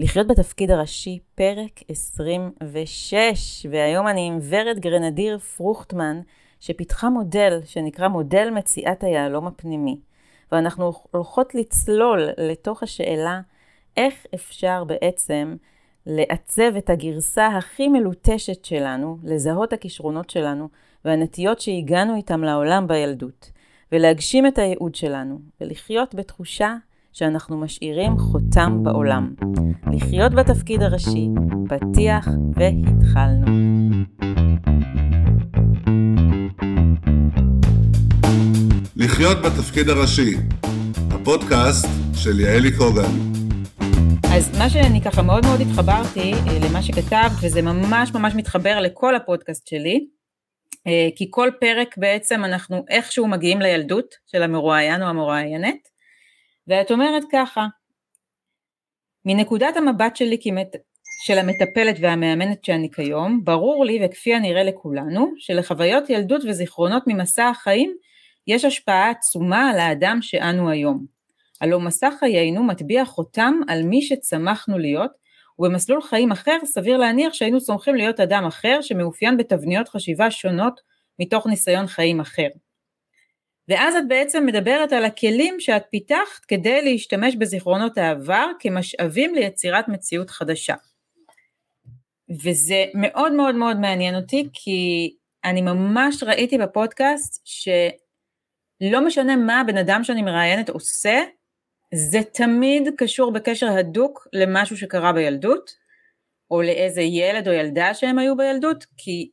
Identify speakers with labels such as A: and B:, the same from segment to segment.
A: לחיות בתפקיד הראשי, פרק 26, והיום אני עם ורד גרנדיר פרוכטמן, שפיתחה מודל שנקרא מודל מציאת היהלום הפנימי. ואנחנו הולכות לצלול לתוך השאלה איך אפשר בעצם לעצב את הגרסה הכי מלוטשת שלנו, לזהות הכישרונות שלנו והנטיות שהגענו איתם לעולם בילדות, ולהגשים את הייעוד שלנו, ולחיות בתחושה שאנחנו משאירים חותם בעולם. לחיות בתפקיד הראשי, פתיח והתחלנו.
B: לחיות בתפקיד הראשי, הפודקאסט של יעלי קוגן.
A: אז מה שאני ככה מאוד מאוד התחברתי אה, למה שכתבת, וזה ממש ממש מתחבר לכל הפודקאסט שלי, אה, כי כל פרק בעצם אנחנו איכשהו מגיעים לילדות של המרואיין או המרואיינת, ואת אומרת ככה, מנקודת המבט שלי כמת... של המטפלת והמאמנת שאני כיום, ברור לי וכפי הנראה לכולנו, שלחוויות ילדות וזיכרונות ממסע החיים יש השפעה עצומה על האדם שאנו היום. הלא מסע חיינו מטביע חותם על מי שצמחנו להיות, ובמסלול חיים אחר סביר להניח שהיינו צומחים להיות אדם אחר שמאופיין בתבניות חשיבה שונות מתוך ניסיון חיים אחר. ואז את בעצם מדברת על הכלים שאת פיתחת כדי להשתמש בזיכרונות העבר כמשאבים ליצירת מציאות חדשה. וזה מאוד מאוד מאוד מעניין אותי, כי אני ממש ראיתי בפודקאסט שלא משנה מה הבן אדם שאני מראיינת עושה, זה תמיד קשור בקשר הדוק למשהו שקרה בילדות, או לאיזה ילד או ילדה שהם היו בילדות, כי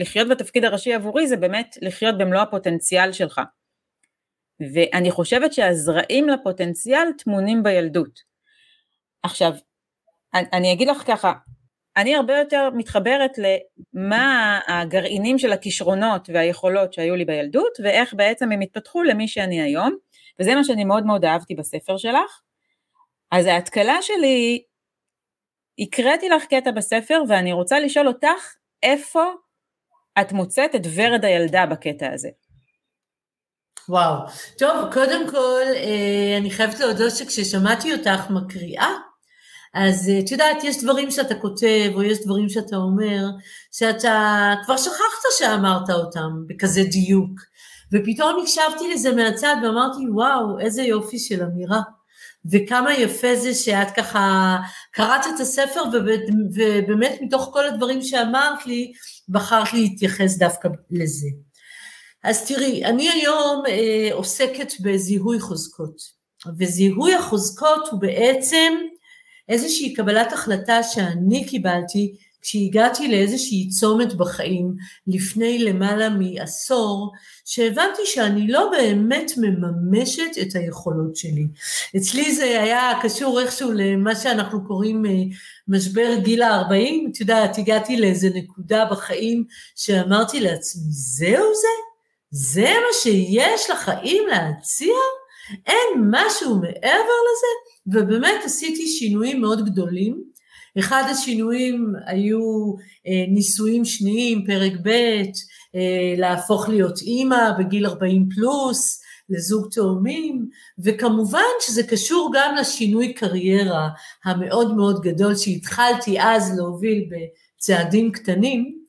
A: לחיות בתפקיד הראשי עבורי זה באמת לחיות במלוא הפוטנציאל שלך. ואני חושבת שהזרעים לפוטנציאל טמונים בילדות. עכשיו, אני אגיד לך ככה, אני הרבה יותר מתחברת למה הגרעינים של הכישרונות והיכולות שהיו לי בילדות, ואיך בעצם הם התפתחו למי שאני היום, וזה מה שאני מאוד מאוד אהבתי בספר שלך. אז ההתקלה שלי, הקראתי לך קטע בספר, ואני רוצה לשאול אותך, איפה את מוצאת את ורד הילדה בקטע הזה?
C: וואו. טוב, קודם כל, אה, אני חייבת להודות שכששמעתי אותך מקריאה, אז אה, את יודעת, יש דברים שאתה כותב, או יש דברים שאתה אומר, שאתה כבר שכחת שאמרת אותם בכזה דיוק. ופתאום הקשבתי לזה מהצד ואמרתי, וואו, איזה יופי של אמירה. וכמה יפה זה שאת ככה קראת את הספר ובאמת מתוך כל הדברים שאמרת לי, בחרת להתייחס דווקא לזה. אז תראי, אני היום אה, עוסקת בזיהוי חוזקות, וזיהוי החוזקות הוא בעצם איזושהי קבלת החלטה שאני קיבלתי כשהגעתי לאיזושהי צומת בחיים לפני למעלה מעשור, שהבנתי שאני לא באמת מממשת את היכולות שלי. אצלי זה היה קשור איכשהו למה שאנחנו קוראים אה, משבר גיל ה-40, את יודעת, הגעתי לאיזה נקודה בחיים שאמרתי לעצמי, זהו זה? זה מה שיש לחיים להציע? אין משהו מעבר לזה? ובאמת עשיתי שינויים מאוד גדולים. אחד השינויים היו אה, נישואים שניים, פרק ב', אה, להפוך להיות אימא בגיל 40 פלוס, לזוג תאומים, וכמובן שזה קשור גם לשינוי קריירה המאוד מאוד גדול שהתחלתי אז להוביל בצעדים קטנים,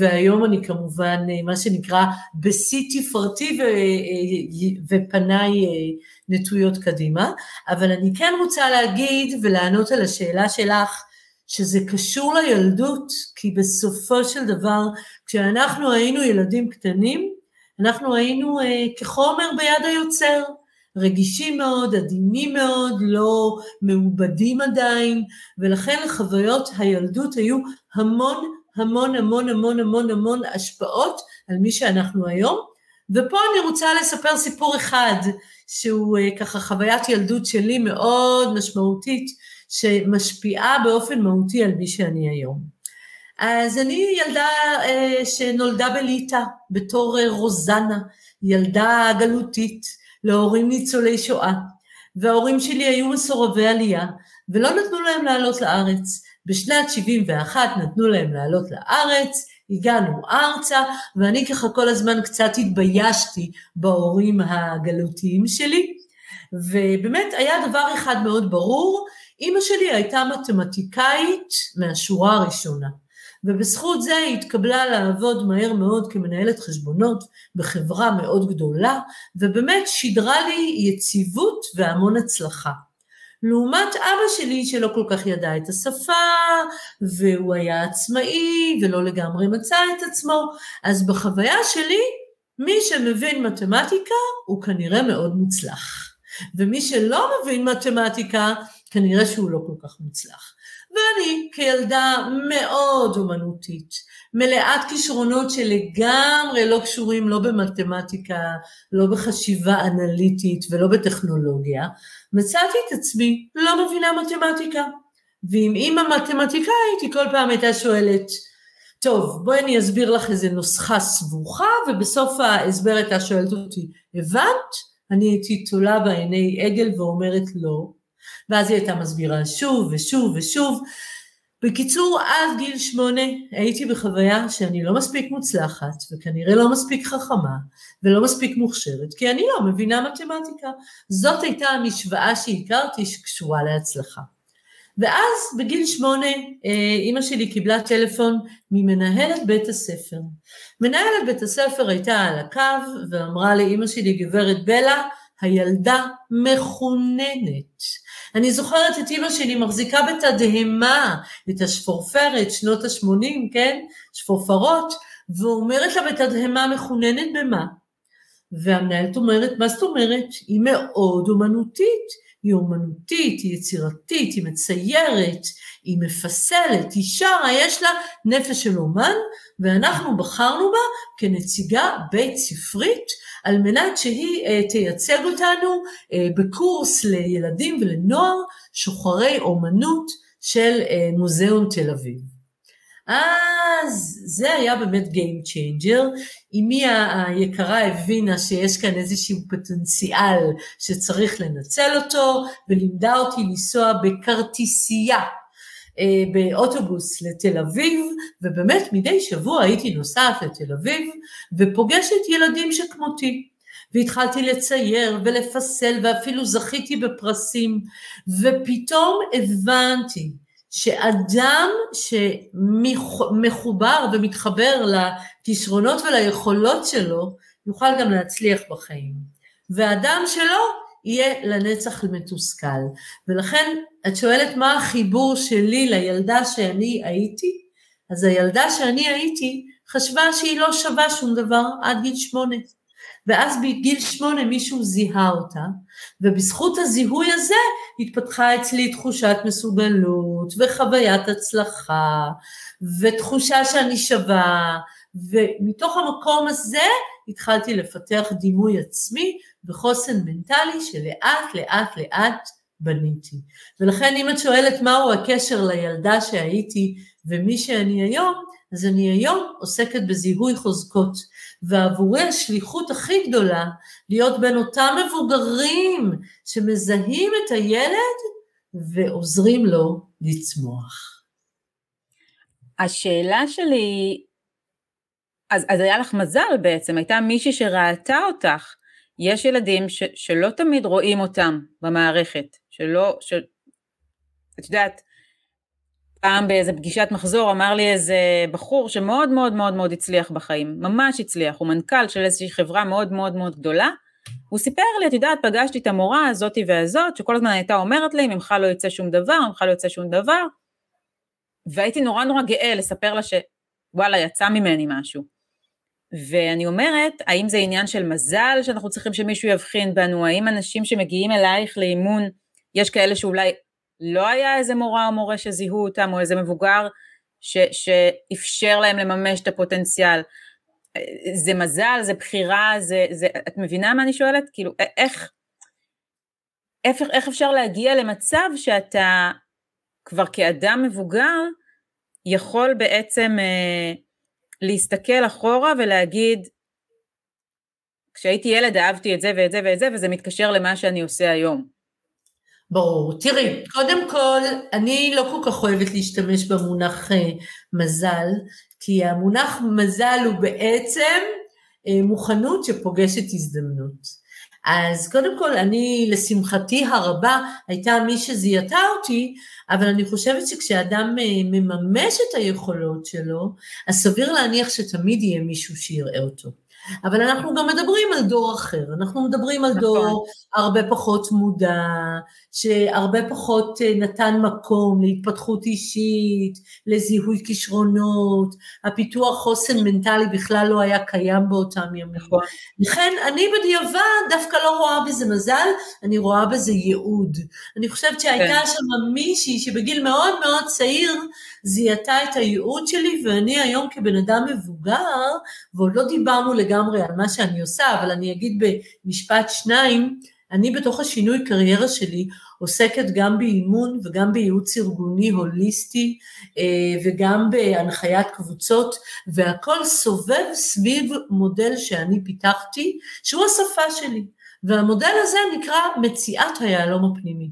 C: והיום אני כמובן, אה, מה שנקרא, בשיא תפארתי ופניי נטויות קדימה, אבל אני כן רוצה להגיד ולענות על השאלה שלך, שזה קשור לילדות, כי בסופו של דבר, כשאנחנו היינו ילדים קטנים, אנחנו היינו אה, כחומר ביד היוצר, רגישים מאוד, עדינים מאוד, לא מעובדים עדיין, ולכן לחוויות הילדות היו המון המון המון המון המון המון השפעות על מי שאנחנו היום. ופה אני רוצה לספר סיפור אחד, שהוא אה, ככה חוויית ילדות שלי מאוד משמעותית, שמשפיעה באופן מהותי על מי שאני היום. אז אני ילדה אה, שנולדה בליטא בתור אה, רוזנה, ילדה גלותית להורים ניצולי שואה, וההורים שלי היו מסורבי עלייה, ולא נתנו להם לעלות לארץ. בשנת 71 נתנו להם לעלות לארץ, הגענו ארצה, ואני ככה כל הזמן קצת התביישתי בהורים הגלותיים שלי, ובאמת היה דבר אחד מאוד ברור, אימא שלי הייתה מתמטיקאית מהשורה הראשונה, ובזכות זה היא התקבלה לעבוד מהר מאוד כמנהלת חשבונות בחברה מאוד גדולה, ובאמת שידרה לי יציבות והמון הצלחה. לעומת אבא שלי שלא כל כך ידע את השפה, והוא היה עצמאי ולא לגמרי מצא את עצמו, אז בחוויה שלי, מי שמבין מתמטיקה הוא כנראה מאוד מוצלח. ומי שלא מבין מתמטיקה, כנראה שהוא לא כל כך מוצלח. ואני כילדה מאוד אומנותית, מלאת כישרונות שלגמרי לא קשורים לא במתמטיקה, לא בחשיבה אנליטית ולא בטכנולוגיה, מצאתי את עצמי לא מבינה מתמטיקה. ואם אימא מתמטיקאית, היא כל פעם הייתה שואלת, טוב, בואי אני אסביר לך איזה נוסחה סבוכה, ובסוף ההסבר הייתה שואלת אותי, הבנת? אני הייתי תולה בעיני עגל ואומרת לא, ואז היא הייתה מסבירה שוב ושוב ושוב. בקיצור, עד גיל שמונה הייתי בחוויה שאני לא מספיק מוצלחת, וכנראה לא מספיק חכמה, ולא מספיק מוכשרת, כי אני לא מבינה מתמטיקה. זאת הייתה המשוואה שהכרתי שקשורה להצלחה. ואז בגיל שמונה אה, אימא שלי קיבלה טלפון ממנהלת בית הספר. מנהלת בית הספר הייתה על הקו ואמרה לאימא שלי, גברת בלה, הילדה מחוננת. אני זוכרת את אימא שלי מחזיקה בתדהמה את השפורפרת, שנות ה-80, כן? שפורפרות, ואומרת לה בתדהמה מחוננת במה? והמנהלת אומרת, מה זאת אומרת? היא מאוד אומנותית. היא אומנותית, היא יצירתית, היא מציירת, היא מפסלת, היא שרה, יש לה נפש של אומן, ואנחנו בחרנו בה כנציגה בית ספרית, על מנת שהיא uh, תייצג אותנו uh, בקורס לילדים ולנוער שוחרי אומנות של uh, מוזיאון תל אביב. אז זה היה באמת Game Changer. אמי היקרה הבינה שיש כאן איזשהו פוטנציאל שצריך לנצל אותו, ולימדה אותי לנסוע בכרטיסייה. אה, באוטובוס לתל אביב, ובאמת מדי שבוע הייתי נוסעת לתל אביב ופוגשת ילדים שכמותי. והתחלתי לצייר ולפסל ואפילו זכיתי בפרסים, ופתאום הבנתי שאדם שמחובר ומתחבר לכישרונות וליכולות שלו, יוכל גם להצליח בחיים. ואדם שלא, יהיה לנצח מתוסכל. ולכן את שואלת מה החיבור שלי לילדה שאני הייתי? אז הילדה שאני הייתי חשבה שהיא לא שווה שום דבר עד גיל שמונה. ואז בגיל שמונה מישהו זיהה אותה, ובזכות הזיהוי הזה התפתחה אצלי תחושת מסוגלות וחוויית הצלחה ותחושה שאני שווה, ומתוך המקום הזה התחלתי לפתח דימוי עצמי וחוסן מנטלי שלאט לאט לאט בניתי. ולכן אם את שואלת מהו הקשר לילדה שהייתי ומי שאני היום, אז אני היום עוסקת בזיהוי חוזקות, ועבורי השליחות הכי גדולה להיות בין אותם מבוגרים שמזהים את הילד ועוזרים לו לצמוח.
A: השאלה שלי, אז, אז היה לך מזל בעצם, הייתה מישהי שראתה אותך. יש ילדים ש, שלא תמיד רואים אותם במערכת, שלא, ש... את יודעת, פעם באיזה פגישת מחזור אמר לי איזה בחור שמאוד מאוד מאוד מאוד הצליח בחיים, ממש הצליח, הוא מנכ"ל של איזושהי חברה מאוד מאוד מאוד גדולה, הוא סיפר לי, את יודעת, פגשתי את המורה הזאתי והזאת, שכל הזמן הייתה אומרת לי, ממך לא יוצא שום דבר, ממך לא יוצא שום דבר, והייתי נורא נורא גאה לספר לה שוואלה, יצא ממני משהו. ואני אומרת, האם זה עניין של מזל שאנחנו צריכים שמישהו יבחין בנו, האם אנשים שמגיעים אלייך לאימון, יש כאלה שאולי לא היה איזה מורה או מורה שזיהו אותם, או איזה מבוגר ש, שאפשר להם לממש את הפוטנציאל. זה מזל, זה בחירה, זה, זה, את מבינה מה אני שואלת? כאילו, איך, איך, איך אפשר להגיע למצב שאתה כבר כאדם מבוגר יכול בעצם אה, להסתכל אחורה ולהגיד, כשהייתי ילד אהבתי את זה ואת זה ואת זה, וזה מתקשר למה שאני עושה היום.
C: ברור. תראי, קודם כל, אני לא כל כך אוהבת להשתמש במונח אה, מזל, כי המונח מזל הוא בעצם אה, מוכנות שפוגשת הזדמנות. אז קודם כל, אני, לשמחתי הרבה, הייתה מי שזיהתה אותי, אבל אני חושבת שכשאדם אה, מממש את היכולות שלו, אז סביר להניח שתמיד יהיה מישהו שיראה אותו. אבל אנחנו גם מדברים על דור אחר, אנחנו מדברים על נכון. דור הרבה פחות מודע, שהרבה פחות אה, נתן מקום להתפתחות אישית, לזיהוי כישרונות, הפיתוח חוסן מנטלי בכלל לא היה קיים באותם ימים. נכון. לכן אני בדיעבד דווקא לא רואה בזה מזל, אני רואה בזה ייעוד. אני חושבת שהייתה כן. שם מישהי שבגיל מאוד מאוד צעיר זיהתה את הייעוד שלי, ואני היום כבן אדם מבוגר, ועוד לא דיברנו לגמרי על מה שאני עושה, אבל אני אגיד במשפט שניים, אני בתוך השינוי קריירה שלי עוסקת גם באימון וגם בייעוץ ארגוני הוליסטי אה, וגם בהנחיית קבוצות והכל סובב סביב מודל שאני פיתחתי שהוא השפה שלי והמודל הזה נקרא מציאת היהלום הפנימי.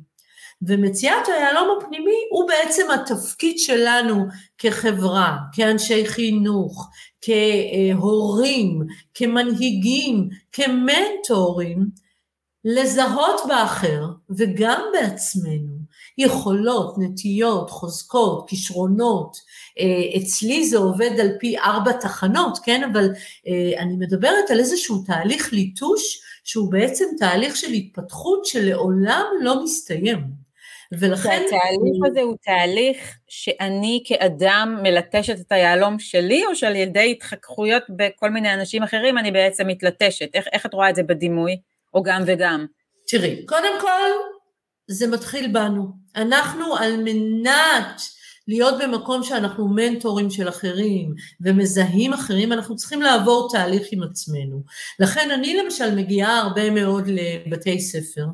C: ומציאת היהלום הפנימי הוא בעצם התפקיד שלנו כחברה, כאנשי חינוך, כהורים, כמנהיגים, כמנטורים, לזהות באחר וגם בעצמנו יכולות, נטיות, חוזקות, כישרונות. אה, אצלי זה עובד על פי ארבע תחנות, כן? אבל אה, אני מדברת על איזשהו תהליך ליטוש שהוא בעצם תהליך של התפתחות שלעולם לא מסתיים.
A: ולכן... והתהליך הזה הוא תהליך שאני כאדם מלטשת את היהלום שלי, או שעל ידי התחככויות בכל מיני אנשים אחרים אני בעצם מתלטשת? איך, איך את רואה את זה בדימוי? או גם וגם?
C: תראי, קודם כל, זה מתחיל בנו. אנחנו על מנת להיות במקום שאנחנו מנטורים של אחרים ומזהים אחרים, אנחנו צריכים לעבור תהליך עם עצמנו. לכן אני למשל מגיעה הרבה מאוד לבתי ספר,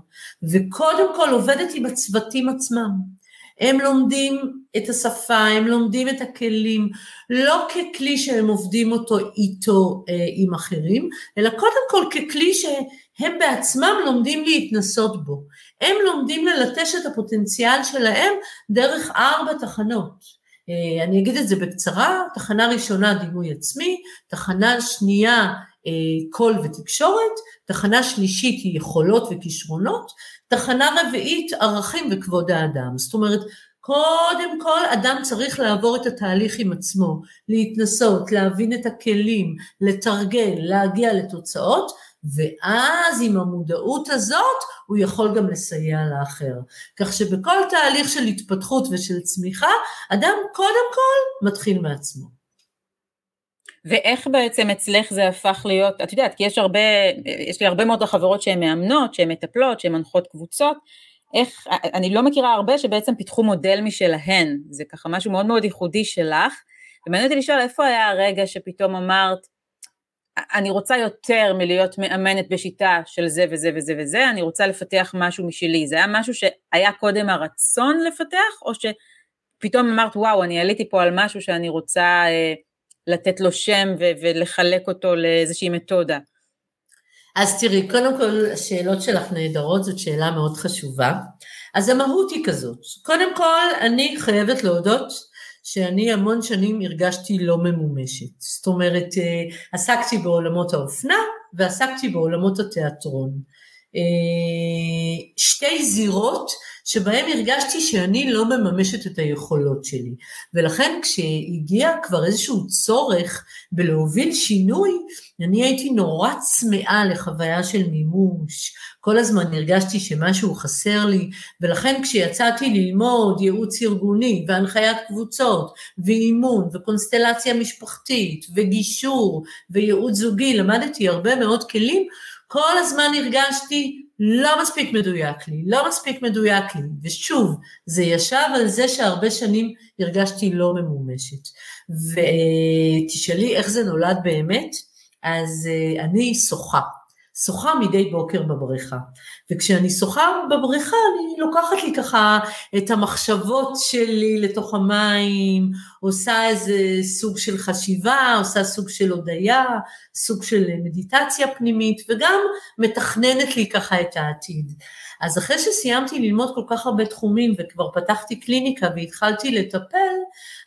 C: וקודם כל עובדת עם הצוותים עצמם. הם לומדים את השפה, הם לומדים את הכלים, לא ככלי שהם עובדים אותו איתו אה, עם אחרים, אלא קודם כל ככלי שהם בעצמם לומדים להתנסות בו. הם לומדים ללטש את הפוטנציאל שלהם דרך ארבע תחנות. אה, אני אגיד את זה בקצרה, תחנה ראשונה דימוי עצמי, תחנה שנייה אה, קול ותקשורת, תחנה שלישית היא יכולות וכישרונות, תחנה רביעית ערכים וכבוד האדם. זאת אומרת, קודם כל אדם צריך לעבור את התהליך עם עצמו, להתנסות, להבין את הכלים, לתרגל, להגיע לתוצאות, ואז עם המודעות הזאת הוא יכול גם לסייע לאחר. כך שבכל תהליך של התפתחות ושל צמיחה, אדם קודם כל מתחיל מעצמו.
A: ואיך בעצם אצלך זה הפך להיות, את יודעת, כי יש הרבה, יש לי הרבה מאוד חברות שהן מאמנות, שהן מטפלות, שהן מנחות קבוצות, איך, אני לא מכירה הרבה שבעצם פיתחו מודל משלהן, זה ככה משהו מאוד מאוד ייחודי שלך, ומעניין אותי לשאול איפה היה הרגע שפתאום אמרת, אני רוצה יותר מלהיות מאמנת בשיטה של זה וזה וזה וזה, אני רוצה לפתח משהו משלי. זה היה משהו שהיה קודם הרצון לפתח, או שפתאום אמרת, וואו, אני עליתי פה על משהו שאני רוצה אה, לתת לו שם ו- ולחלק אותו לאיזושהי מתודה?
C: אז תראי, קודם כל, השאלות שלך נהדרות, זאת שאלה מאוד חשובה. אז המהות היא כזאת, קודם כל, אני חייבת להודות שאני המון שנים הרגשתי לא ממומשת. זאת אומרת, אה, עסקתי בעולמות האופנה ועסקתי בעולמות התיאטרון. אה, שתי זירות שבהן הרגשתי שאני לא מממשת את היכולות שלי. ולכן כשהגיע כבר איזשהו צורך בלהוביל שינוי, אני הייתי נורא צמאה לחוויה של מימוש. כל הזמן הרגשתי שמשהו חסר לי, ולכן כשיצאתי ללמוד ייעוץ ארגוני והנחיית קבוצות ואימון וקונסטלציה משפחתית וגישור וייעוץ זוגי, למדתי הרבה מאוד כלים, כל הזמן הרגשתי לא מספיק מדויק לי, לא מספיק מדויק לי, ושוב, זה ישב על זה שהרבה שנים הרגשתי לא ממומשת. ותשאלי איך זה נולד באמת, אז אה, אני שוחה. שוחה מדי בוקר בבריכה. וכשאני שוחה בבריכה, אני לוקחת לי ככה את המחשבות שלי לתוך המים, עושה איזה סוג של חשיבה, עושה סוג של הודיה, סוג של מדיטציה פנימית, וגם מתכננת לי ככה את העתיד. אז אחרי שסיימתי ללמוד כל כך הרבה תחומים וכבר פתחתי קליניקה והתחלתי לטפל,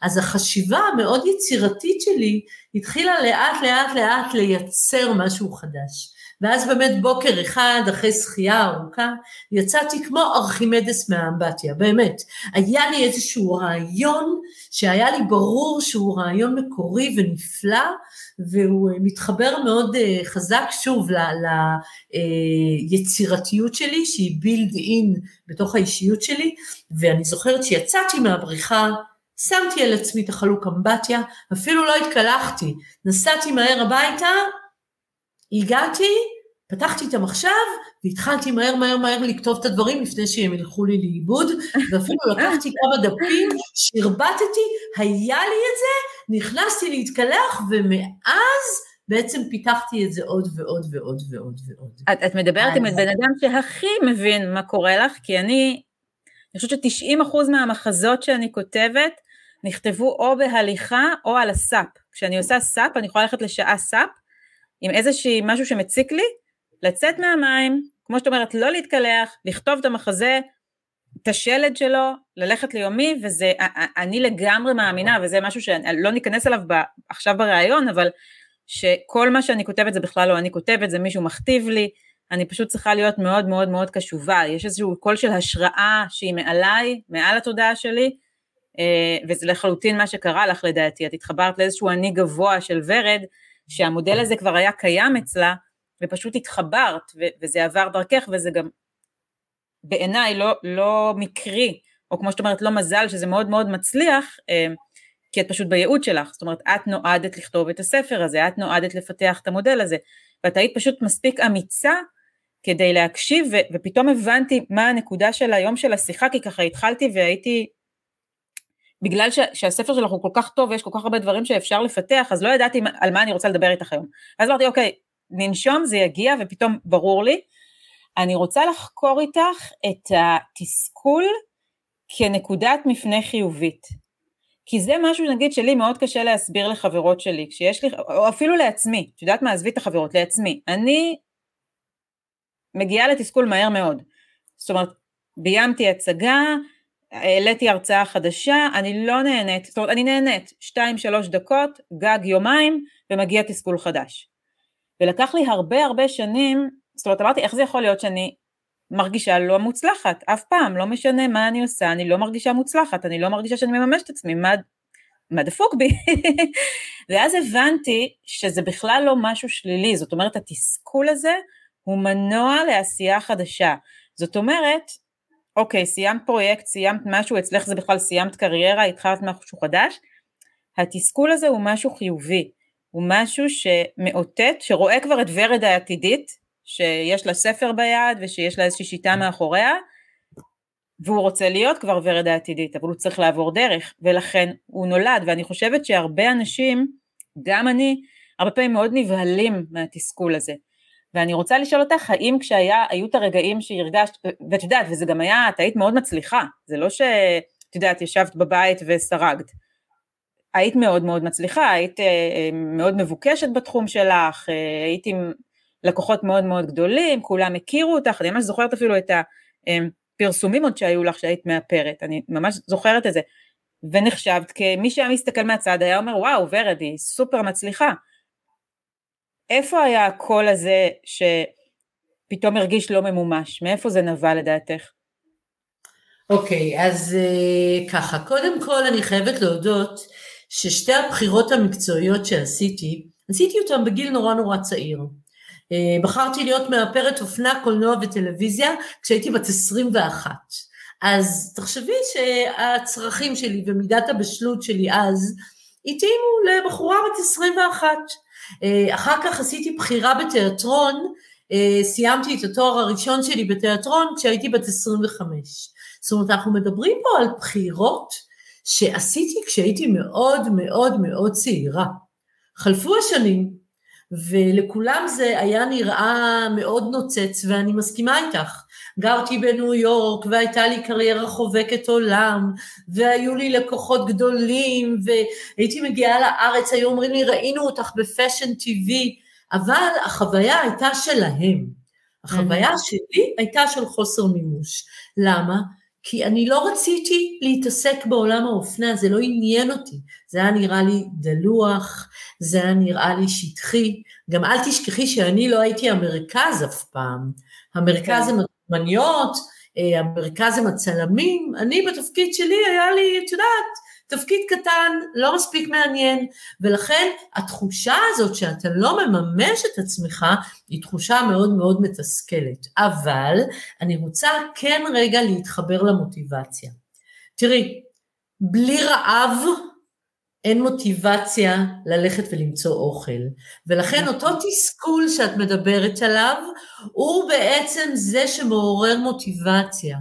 C: אז החשיבה המאוד יצירתית שלי התחילה לאט לאט לאט לייצר משהו חדש. ואז באמת בוקר אחד, אחרי שחייה ארוכה, יצאתי כמו ארכימדס מהאמבטיה, באמת. היה לי איזשהו רעיון שהיה לי ברור שהוא רעיון מקורי ונפלא, והוא אה, מתחבר מאוד אה, חזק שוב ליצירתיות שלי, שהיא בילד אין בתוך האישיות שלי, ואני זוכרת שיצאתי מהבריכה, שמתי על עצמי את החלוק אמבטיה, אפילו לא התקלחתי, נסעתי מהר הביתה, הגעתי, פתחתי את המחשב והתחלתי מהר מהר מהר לכתוב את הדברים לפני שהם ילכו לי לאיבוד, ואפילו לקחתי כמה דפים, שרבטתי, היה לי את זה, נכנסתי להתקלח, ומאז בעצם פיתחתי את זה עוד ועוד ועוד ועוד ועוד.
A: את, את מדברת עם הבן אדם שהכי מבין מה קורה לך, כי אני, אני חושבת ש-90% מהמחזות שאני כותבת, נכתבו או בהליכה או על הסאפ. כשאני עושה סאפ, אני יכולה ללכת לשעה סאפ, עם איזושהי משהו שמציק לי, לצאת מהמים, כמו שאת אומרת, לא להתקלח, לכתוב את המחזה, את השלד שלו, ללכת ליומי, וזה, אני לגמרי מאמינה, וזה משהו שלא ניכנס אליו עכשיו בריאיון, אבל שכל מה שאני כותבת זה בכלל לא אני כותבת, זה מישהו מכתיב לי, אני פשוט צריכה להיות מאוד מאוד מאוד קשובה, יש איזשהו קול של השראה שהיא מעליי, מעל התודעה שלי, אה, וזה לחלוטין מה שקרה לך לדעתי, את התחברת לאיזשהו אני גבוה של ורד, שהמודל הזה כבר היה קיים אצלה, ופשוט התחברת, וזה עבר דרכך, וזה גם בעיניי לא, לא מקרי, או כמו שאת אומרת, לא מזל שזה מאוד מאוד מצליח, אה, כי את פשוט בייעוד שלך, זאת אומרת, את נועדת לכתוב את הספר הזה, את נועדת לפתח את המודל הזה, ואת היית פשוט מספיק אמיצה כדי להקשיב, ו- ופתאום הבנתי מה הנקודה של היום של השיחה, כי ככה התחלתי והייתי בגלל ש, שהספר שלך הוא כל כך טוב ויש כל כך הרבה דברים שאפשר לפתח, אז לא ידעתי על מה אני רוצה לדבר איתך היום. אז אמרתי, אוקיי, ננשום, זה יגיע, ופתאום ברור לי. אני רוצה לחקור איתך את התסכול כנקודת מפנה חיובית. כי זה משהו, נגיד, שלי מאוד קשה להסביר לחברות שלי, כשיש לי, או אפילו לעצמי, את יודעת מה, עזבי את החברות, לעצמי. אני מגיעה לתסכול מהר מאוד. זאת אומרת, ביימתי הצגה, העליתי הרצאה חדשה, אני לא נהנית, זאת אומרת אני נהנית, שתיים שלוש דקות, גג יומיים, ומגיע תסכול חדש. ולקח לי הרבה הרבה שנים, זאת אומרת אמרתי איך זה יכול להיות שאני מרגישה לא מוצלחת, אף פעם, לא משנה מה אני עושה, אני לא מרגישה מוצלחת, אני לא מרגישה שאני מממשת את עצמי, מה, מה דפוק בי? ואז הבנתי שזה בכלל לא משהו שלילי, זאת אומרת התסכול הזה הוא מנוע לעשייה חדשה. זאת אומרת, אוקיי, סיימת פרויקט, סיימת משהו, אצלך זה בכלל סיימת קריירה, התחלת משהו חדש, התסכול הזה הוא משהו חיובי, הוא משהו שמאותת, שרואה כבר את ורד העתידית, שיש לה ספר ביד ושיש לה איזושהי שיטה מאחוריה, והוא רוצה להיות כבר ורד העתידית, אבל הוא צריך לעבור דרך, ולכן הוא נולד, ואני חושבת שהרבה אנשים, גם אני, הרבה פעמים מאוד נבהלים מהתסכול הזה. ואני רוצה לשאול אותך, האם כשהיו את הרגעים שהרגשת, ואת יודעת, וזה גם היה, את היית מאוד מצליחה, זה לא שאת יודעת, ישבת בבית ושרגת. היית מאוד מאוד מצליחה, היית אה, אה, מאוד מבוקשת בתחום שלך, אה, היית עם לקוחות מאוד מאוד גדולים, כולם הכירו אותך, אני ממש זוכרת אפילו את הפרסומים עוד שהיו לך שהיית מאפרת, אני ממש זוכרת את זה. ונחשבת כמי שהיה מסתכל מהצד היה אומר וואו ורד היא סופר מצליחה איפה היה הקול הזה שפתאום הרגיש לא ממומש? מאיפה זה נבע לדעתך?
C: אוקיי, okay, אז uh, ככה, קודם כל אני חייבת להודות ששתי הבחירות המקצועיות שעשיתי, עשיתי אותן בגיל נורא נורא צעיר. Uh, בחרתי להיות מאפרת אופנה, קולנוע וטלוויזיה כשהייתי בת 21. אז תחשבי שהצרכים שלי ומידת הבשלות שלי אז התאימו לבחורה בת 21. אה, אחר כך עשיתי בחירה בתיאטרון, אה, סיימתי את התואר הראשון שלי בתיאטרון כשהייתי בת 25. זאת אומרת, אנחנו מדברים פה על בחירות שעשיתי כשהייתי מאוד מאוד מאוד צעירה. חלפו השנים, ולכולם זה היה נראה מאוד נוצץ, ואני מסכימה איתך. גרתי בניו יורק, והייתה לי קריירה חובקת עולם, והיו לי לקוחות גדולים, והייתי מגיעה לארץ, היו אומרים לי, ראינו אותך בפאשן טיווי, אבל החוויה הייתה שלהם. החוויה mm-hmm. שלי הייתה של חוסר מימוש. למה? כי אני לא רציתי להתעסק בעולם האופנה, זה לא עניין אותי. זה היה נראה לי דלוח, זה היה נראה לי שטחי. גם אל תשכחי שאני לא הייתי המרכז אף פעם. המרכז כן. הם הדוגמניות, אה, המרכז הם הצלמים, אני בתפקיד שלי היה לי, את יודעת, תפקיד קטן, לא מספיק מעניין, ולכן התחושה הזאת שאתה לא מממש את עצמך, היא תחושה מאוד מאוד מתסכלת. אבל אני רוצה כן רגע להתחבר למוטיבציה. תראי, בלי רעב אין מוטיבציה ללכת ולמצוא אוכל. ולכן אותו תסכול שאת מדברת עליו, הוא בעצם זה שמעורר מוטיבציה.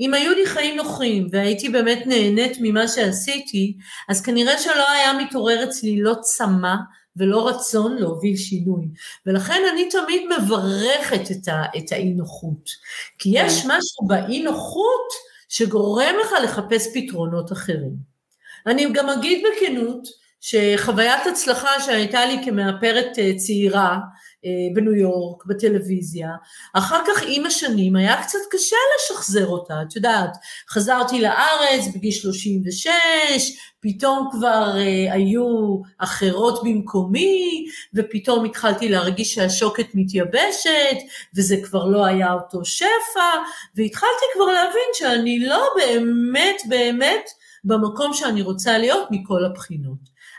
C: אם היו לי חיים נוחים והייתי באמת נהנית ממה שעשיתי, אז כנראה שלא היה מתעורר אצלי לא צמא ולא רצון להוביל שינוי. ולכן אני תמיד מברכת את, ה, את האי נוחות. כי יש כן. משהו באי נוחות שגורם לך לחפש פתרונות אחרים. אני גם אגיד בכנות, שחוויית הצלחה שהייתה לי כמאפרת אה, צעירה, אה, בניו יורק, בטלוויזיה. אחר כך עם השנים היה קצת קשה לשחזר אותה, את יודעת, חזרתי לארץ בגיל 36, פתאום כבר אה, היו אחרות במקומי, ופתאום התחלתי להרגיש שהשוקת מתייבשת, וזה כבר לא היה אותו שפע, והתחלתי כבר להבין שאני לא באמת באמת במקום שאני רוצה להיות מכל הבחינות.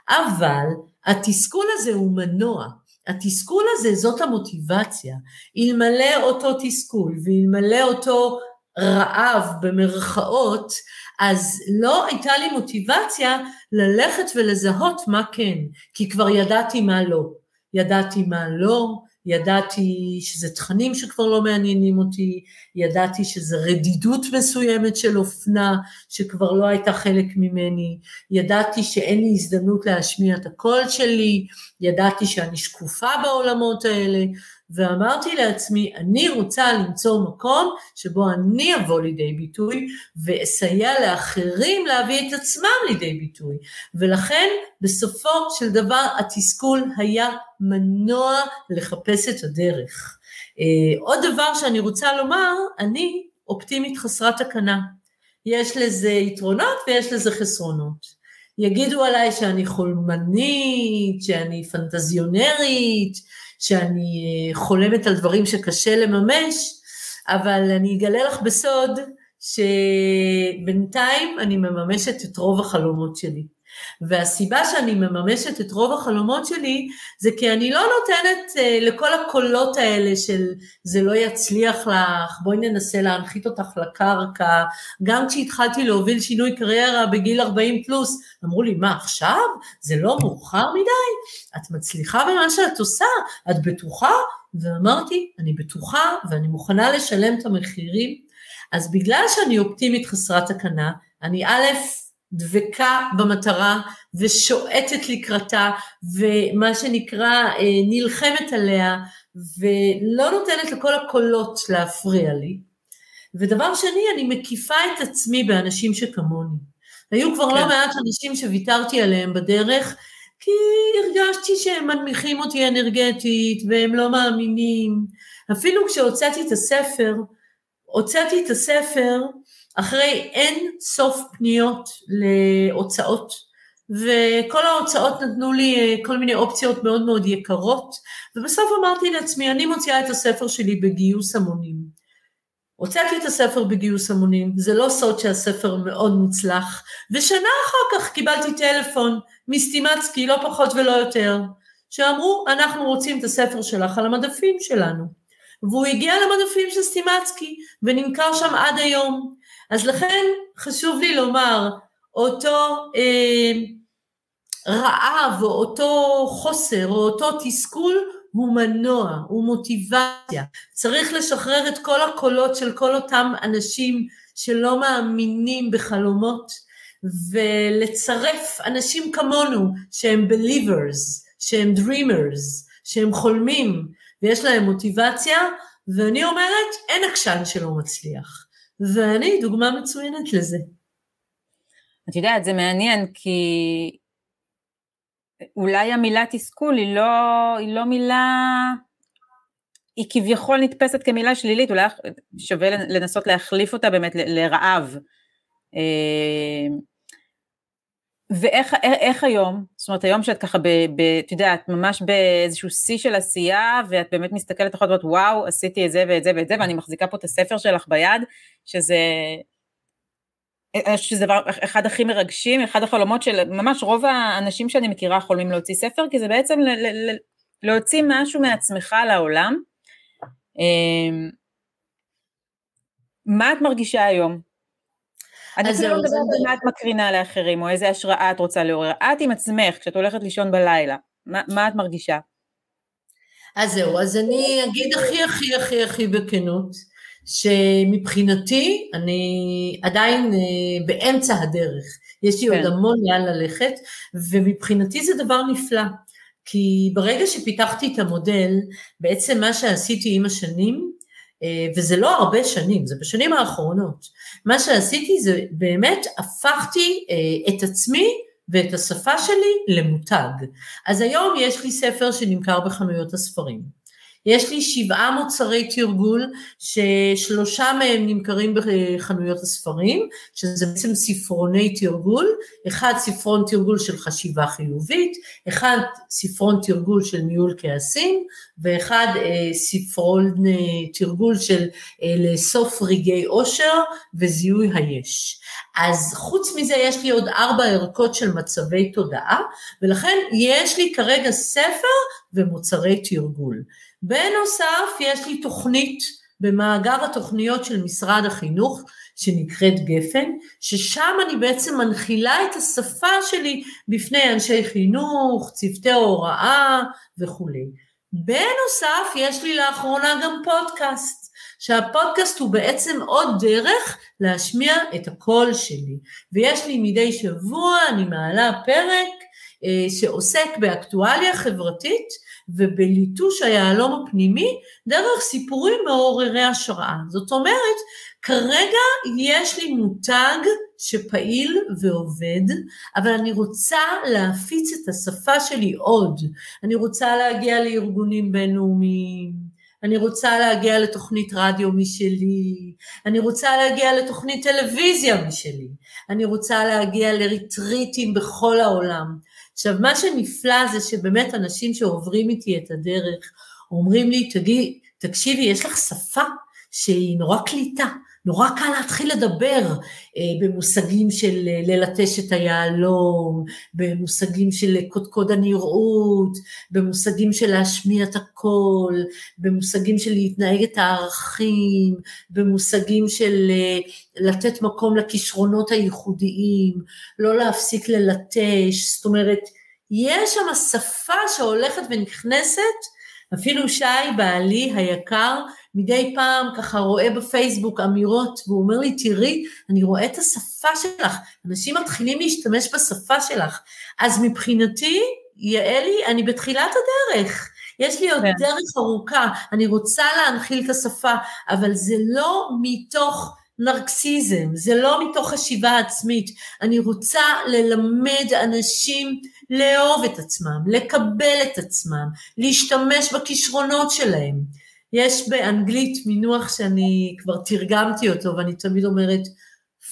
C: אבל התסכול הזה הוא מנוע. התסכול הזה זאת המוטיבציה. אלמלא אותו תסכול ואלמלא אותו רעב במרכאות, אז לא הייתה לי מוטיבציה ללכת ולזהות מה כן, כי כבר ידעתי מה לא. ידעתי מה לא, ידעתי שזה תכנים שכבר לא מעניינים אותי, ידעתי שזה רדידות מסוימת של אופנה שכבר לא הייתה חלק ממני, ידעתי שאין לי הזדמנות להשמיע את הקול שלי, ידעתי שאני שקופה בעולמות האלה, ואמרתי לעצמי, אני רוצה למצוא מקום שבו אני אבוא לידי ביטוי ואסייע לאחרים להביא את עצמם לידי ביטוי. ולכן בסופו של דבר התסכול היה מנוע לחפש את הדרך. אה, עוד דבר שאני רוצה לומר, אני אופטימית חסרת תקנה. יש לזה יתרונות ויש לזה חסרונות. יגידו עליי שאני חולמנית, שאני פנטזיונרית, שאני חולמת על דברים שקשה לממש, אבל אני אגלה לך בסוד שבינתיים אני מממשת את רוב החלומות שלי. והסיבה שאני מממשת את רוב החלומות שלי, זה כי אני לא נותנת uh, לכל הקולות האלה של זה לא יצליח לך, בואי ננסה להנחית אותך לקרקע. גם כשהתחלתי להוביל שינוי קריירה בגיל 40 פלוס, אמרו לי, מה עכשיו? זה לא מאוחר מדי? את מצליחה במה שאת עושה? את בטוחה? ואמרתי, אני בטוחה ואני מוכנה לשלם את המחירים. אז בגלל שאני אופטימית חסרת תקנה, אני א', דבקה במטרה ושועטת לקראתה ומה שנקרא אה, נלחמת עליה ולא נותנת לכל הקולות להפריע לי. ודבר שני, אני מקיפה את עצמי באנשים שכמוני. היו כבר לא כן. לא מעט אנשים שוויתרתי עליהם בדרך, כי הרגשתי שהם מנמיכים אותי אנרגטית והם לא מאמינים. אפילו כשהוצאתי את הספר, הוצאתי את הספר אחרי אין סוף פניות להוצאות, וכל ההוצאות נתנו לי אה, כל מיני אופציות מאוד מאוד יקרות, ובסוף אמרתי לעצמי, אני מוציאה את הספר שלי בגיוס המונים. הוצאתי את הספר בגיוס המונים, זה לא סוד שהספר מאוד מוצלח, ושנה אחר כך קיבלתי טלפון מסטימצקי, לא פחות ולא יותר, שאמרו, אנחנו רוצים את הספר שלך על המדפים שלנו. והוא הגיע למדפים של סטימצקי, ונמכר שם עד היום. אז לכן חשוב לי לומר, אותו אה, רעב, או אותו חוסר, או אותו תסכול, הוא מנוע, הוא מוטיבציה. צריך לשחרר את כל הקולות של כל אותם אנשים שלא מאמינים בחלומות, ולצרף אנשים כמונו שהם believers, שהם dreamers, שהם חולמים, ויש להם מוטיבציה, ואני אומרת, אין עקשן שלא מצליח. ואני דוגמה מצוינת לזה.
A: את יודעת, זה מעניין כי אולי המילה תסכול היא לא, היא לא מילה, היא כביכול נתפסת כמילה שלילית, אולי שווה לנסות להחליף אותה באמת לרעב. ואיך איך היום, זאת אומרת היום שאת ככה, את יודעת, ממש באיזשהו שיא של עשייה, ואת באמת מסתכלת אחת ואומרת, וואו, עשיתי את זה ואת זה ואת זה, ואני מחזיקה פה את הספר שלך ביד, שזה, שזה דבר אחד הכי מרגשים, אחד החלומות של ממש רוב האנשים שאני מכירה חולמים להוציא ספר, כי זה בעצם ל, ל, ל, להוציא משהו מעצמך לעולם. אמ, מה את מרגישה היום? אני אפילו לא מדברת על מה את מקרינה לאחרים, או איזה השראה את רוצה לעורר. את עם עצמך, כשאת הולכת לישון בלילה, מה, מה את מרגישה?
C: אז זהו, אז אני אגיד הכי הכי הכי הכי בכנות, שמבחינתי אני עדיין אה, באמצע הדרך, יש לי כן. עוד המון לאן ללכת, ומבחינתי זה דבר נפלא, כי ברגע שפיתחתי את המודל, בעצם מה שעשיתי עם השנים, וזה לא הרבה שנים, זה בשנים האחרונות. מה שעשיתי זה באמת הפכתי אה, את עצמי ואת השפה שלי למותג. אז היום יש לי ספר שנמכר בחנויות הספרים. יש לי שבעה מוצרי תרגול, ששלושה מהם נמכרים בחנויות הספרים, שזה בעצם ספרוני תרגול, אחד ספרון תרגול של חשיבה חיובית, אחד ספרון תרגול של ניהול כעסים, ואחד אה, ספרון אה, תרגול של אה, לאסוף רגעי עושר וזיהוי היש. אז חוץ מזה יש לי עוד ארבע ערכות של מצבי תודעה, ולכן יש לי כרגע ספר ומוצרי תרגול. בנוסף, יש לי תוכנית במאגר התוכניות של משרד החינוך, שנקראת גפן, ששם אני בעצם מנחילה את השפה שלי בפני אנשי חינוך, צוותי הוראה וכולי. בנוסף, יש לי לאחרונה גם פודקאסט, שהפודקאסט הוא בעצם עוד דרך להשמיע את הקול שלי. ויש לי מדי שבוע, אני מעלה פרק אה, שעוסק באקטואליה חברתית, ובליטוש היהלום הפנימי דרך סיפורים מעוררי השראה. זאת אומרת, כרגע יש לי מותג שפעיל ועובד, אבל אני רוצה להפיץ את השפה שלי עוד. אני רוצה להגיע לארגונים בינלאומיים, אני רוצה להגיע לתוכנית רדיו משלי, אני רוצה להגיע לתוכנית טלוויזיה משלי, אני רוצה להגיע לריטריטים בכל העולם. עכשיו, מה שנפלא זה שבאמת אנשים שעוברים איתי את הדרך, אומרים לי, תגידי, תקשיבי, יש לך שפה שהיא נורא קליטה, נורא קל להתחיל לדבר אה, במושגים של אה, ללטש את היהלום, במושגים של קודקוד הנראות, במושגים של להשמיע את הקול, במושגים של להתנהג את הערכים, במושגים של אה, לתת מקום לכישרונות הייחודיים, לא להפסיק ללטש, זאת אומרת, יש שם שפה שהולכת ונכנסת, אפילו שי, בעלי היקר, מדי פעם ככה רואה בפייסבוק אמירות, והוא אומר לי, תראי, אני רואה את השפה שלך, אנשים מתחילים להשתמש בשפה שלך. אז מבחינתי, יעלי, אני בתחילת הדרך. יש לי עוד כן. דרך ארוכה, אני רוצה להנחיל את השפה, אבל זה לא מתוך נרקסיזם, זה לא מתוך חשיבה עצמית. אני רוצה ללמד אנשים לאהוב את עצמם, לקבל את עצמם, להשתמש בכישרונות שלהם. יש באנגלית מינוח שאני כבר תרגמתי אותו ואני תמיד אומרת,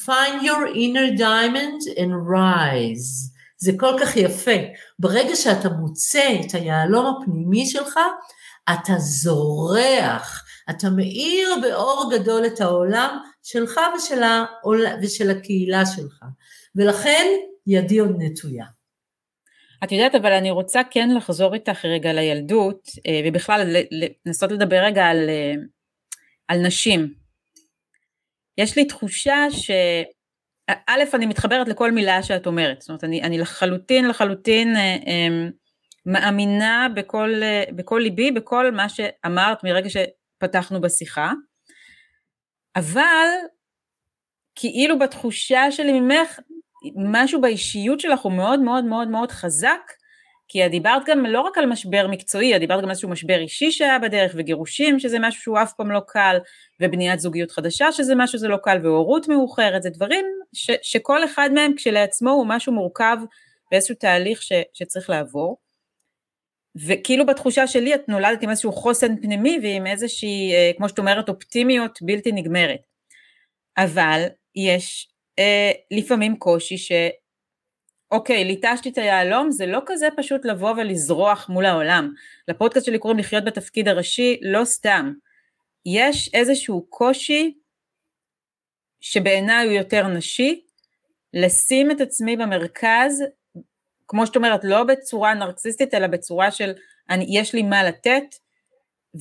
C: find your inner diamond and rise. זה כל כך יפה. ברגע שאתה מוצא את היהלום הפנימי שלך, אתה זורח, אתה מאיר באור גדול את העולם שלך ושל, העול... ושל הקהילה שלך. ולכן ידי עוד נטויה.
A: את יודעת, אבל אני רוצה כן לחזור איתך רגע לילדות, אה, ובכלל לנסות לדבר רגע על, אה, על נשים. יש לי תחושה ש... א', אני מתחברת לכל מילה שאת אומרת, זאת אומרת, אני, אני לחלוטין, לחלוטין אה, אה, מאמינה בכל, בכל ליבי, בכל מה שאמרת מרגע שפתחנו בשיחה, אבל כאילו בתחושה שלי ממך, משהו באישיות שלך הוא מאוד מאוד מאוד מאוד חזק, כי את דיברת גם לא רק על משבר מקצועי, את דיברת גם על איזשהו משבר אישי שהיה בדרך, וגירושים, שזה משהו שהוא אף פעם לא קל, ובניית זוגיות חדשה, שזה משהו שזה לא קל, והורות מאוחרת, זה דברים ש, שכל אחד מהם כשלעצמו הוא משהו מורכב באיזשהו תהליך ש, שצריך לעבור. וכאילו בתחושה שלי את נולדת עם איזשהו חוסן פנימי ועם איזושהי, אה, כמו שאת אומרת, אופטימיות בלתי נגמרת. אבל יש אה, לפעמים קושי ש... אוקיי, ליטשתי את היהלום, זה לא כזה פשוט לבוא ולזרוח מול העולם. לפודקאסט שלי קוראים לחיות בתפקיד הראשי, לא סתם. יש איזשהו קושי שבעיניי הוא יותר נשי, לשים את עצמי במרכז, כמו שאת אומרת, לא בצורה נרקסיסטית, אלא בצורה של אני, יש לי מה לתת,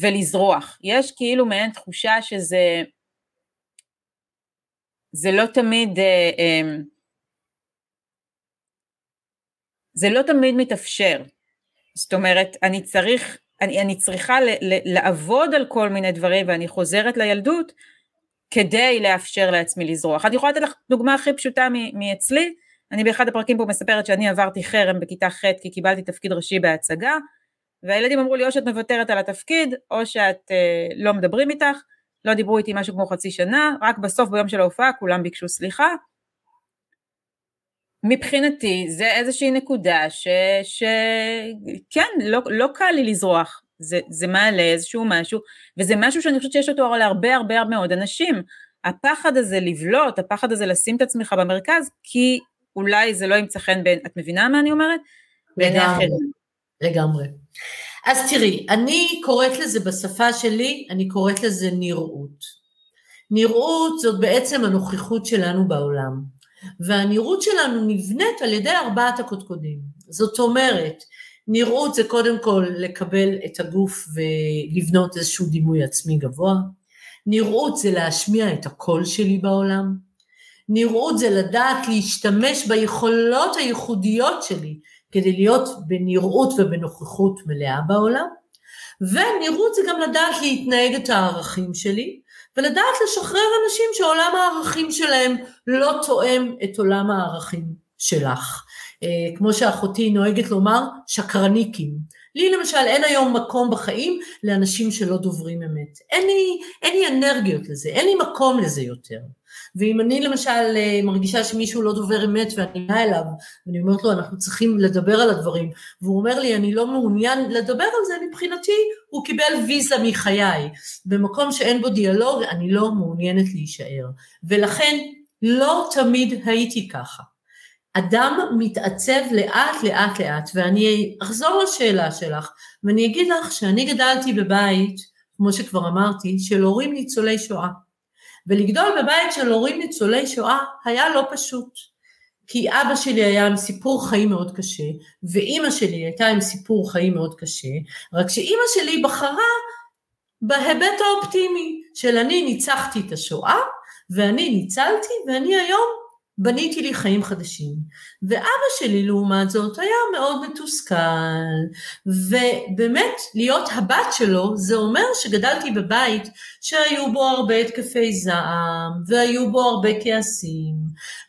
A: ולזרוח. יש כאילו מעין תחושה שזה זה לא תמיד, אה, אה, זה לא תמיד מתאפשר. זאת אומרת, אני צריך, אני, אני צריכה ל, ל, לעבוד על כל מיני דברים, ואני חוזרת לילדות, כדי לאפשר לעצמי לזרוח. אני יכולה לתת לך דוגמה הכי פשוטה מאצלי, אני באחד הפרקים פה מספרת שאני עברתי חרם בכיתה ח' כי קיבלתי תפקיד ראשי בהצגה, והילדים אמרו לי או שאת מוותרת על התפקיד, או שאת אה, לא מדברים איתך, לא דיברו איתי משהו כמו חצי שנה, רק בסוף ביום של ההופעה כולם ביקשו סליחה. מבחינתי זה איזושהי נקודה שכן, לא, לא קל לי לזרוח, זה, זה מעלה איזשהו משהו, וזה משהו שאני חושבת שיש אותו להרבה הרבה הרבה מאוד אנשים. הפחד הזה לבלוט, הפחד הזה לשים את עצמך במרכז, כי אולי זה לא ימצא חן בין, את מבינה מה אני אומרת?
C: לגמרי, לגמרי. אז תראי, אני קוראת לזה בשפה שלי, אני קוראת לזה נראות. נראות זאת בעצם הנוכחות שלנו בעולם, והנראות שלנו נבנית על ידי ארבעת הקודקודים. זאת אומרת, נראות זה קודם כל לקבל את הגוף ולבנות איזשהו דימוי עצמי גבוה, נראות זה להשמיע את הקול שלי בעולם, נראות זה לדעת להשתמש ביכולות הייחודיות שלי כדי להיות בנראות ובנוכחות מלאה בעולם, ונראות זה גם לדעת להתנהג את הערכים שלי, ולדעת לשחרר אנשים שעולם הערכים שלהם לא תואם את עולם הערכים שלך. אה, כמו שאחותי נוהגת לומר, שקרניקים. לי למשל אין היום מקום בחיים לאנשים שלא דוברים אמת. אין לי, אין לי אנרגיות לזה, אין לי מקום לזה יותר. ואם אני למשל אה, מרגישה שמישהו לא דובר אמת ואני באה אליו, ואני אומרת לו, אנחנו צריכים לדבר על הדברים, והוא אומר לי, אני לא מעוניין לדבר על זה, מבחינתי הוא קיבל ויזה מחיי. במקום שאין בו דיאלוג, אני לא מעוניינת להישאר. ולכן לא תמיד הייתי ככה. אדם מתעצב לאט לאט לאט, ואני אחזור לשאלה שלך, ואני אגיד לך שאני גדלתי בבית, כמו שכבר אמרתי, של הורים ניצולי שואה. ולגדול בבית של הורים ניצולי שואה היה לא פשוט. כי אבא שלי היה עם סיפור חיים מאוד קשה, ואימא שלי הייתה עם סיפור חיים מאוד קשה, רק שאימא שלי בחרה בהיבט האופטימי של אני ניצחתי את השואה, ואני ניצלתי, ואני היום בניתי לי חיים חדשים. ואבא שלי לעומת זאת היה מאוד מתוסכל, ובאמת להיות הבת שלו זה אומר שגדלתי בבית שהיו בו הרבה התקפי זעם, והיו בו הרבה כעסים,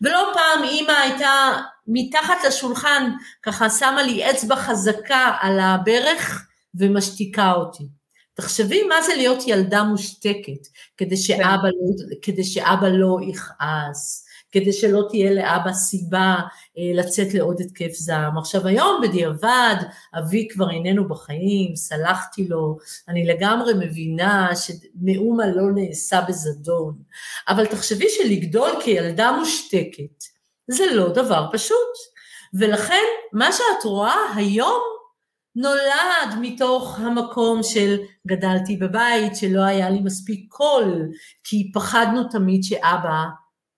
C: ולא פעם אימא הייתה מתחת לשולחן, ככה שמה לי אצבע חזקה על הברך ומשתיקה אותי. תחשבי מה זה להיות ילדה מושתקת, כדי שאבא לא, כדי שאבא לא יכעס. כדי שלא תהיה לאבא סיבה אה, לצאת לעוד התקף זעם. עכשיו היום בדיעבד, אבי כבר איננו בחיים, סלחתי לו, אני לגמרי מבינה שמאומה לא נעשה בזדון, אבל תחשבי שלגדול כילדה מושתקת, זה לא דבר פשוט. ולכן מה שאת רואה היום נולד מתוך המקום של גדלתי בבית, שלא היה לי מספיק קול, כי פחדנו תמיד שאבא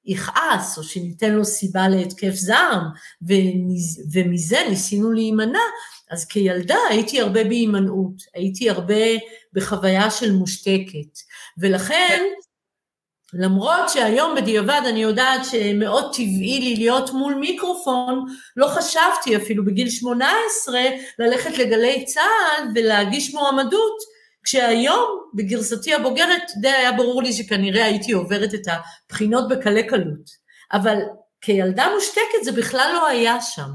C: יכעס, או שניתן לו סיבה להתקף זעם, ומזה ניסינו להימנע, אז כילדה הייתי הרבה בהימנעות, הייתי הרבה בחוויה של מושתקת, ולכן למרות שהיום בדיעבד אני יודעת שמאוד טבעי לי להיות מול מיקרופון, לא חשבתי אפילו בגיל 18 ללכת לגלי צה"ל ולהגיש מועמדות, כשהיום, בגרסתי הבוגרת, די היה ברור לי שכנראה הייתי עוברת את הבחינות בקלי קלות. אבל כילדה מושתקת זה בכלל לא היה שם.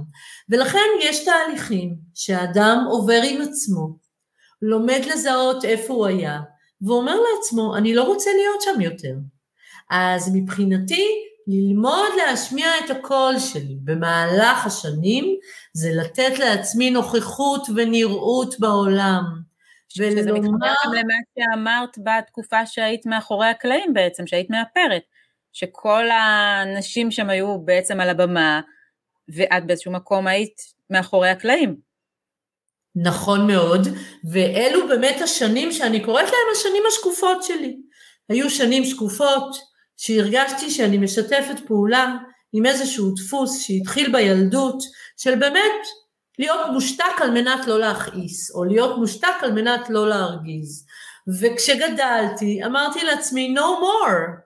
C: ולכן יש תהליכים שהאדם עובר עם עצמו, לומד לזהות איפה הוא היה, ואומר לעצמו, אני לא רוצה להיות שם יותר. אז מבחינתי, ללמוד להשמיע את הקול שלי במהלך השנים, זה לתת לעצמי נוכחות ונראות בעולם.
A: ולומר... שזה מתחבר גם למה שאמרת בתקופה שהיית מאחורי הקלעים בעצם, שהיית מאפרת, שכל הנשים שם היו בעצם על הבמה, ואת באיזשהו מקום היית מאחורי הקלעים.
C: נכון מאוד, ואלו באמת השנים שאני קוראת להם השנים השקופות שלי. היו שנים שקופות שהרגשתי שאני משתפת פעולה עם איזשהו דפוס שהתחיל בילדות, של באמת להיות מושתק על מנת לא להכעיס, או להיות מושתק על מנת לא להרגיז. וכשגדלתי אמרתי לעצמי no more.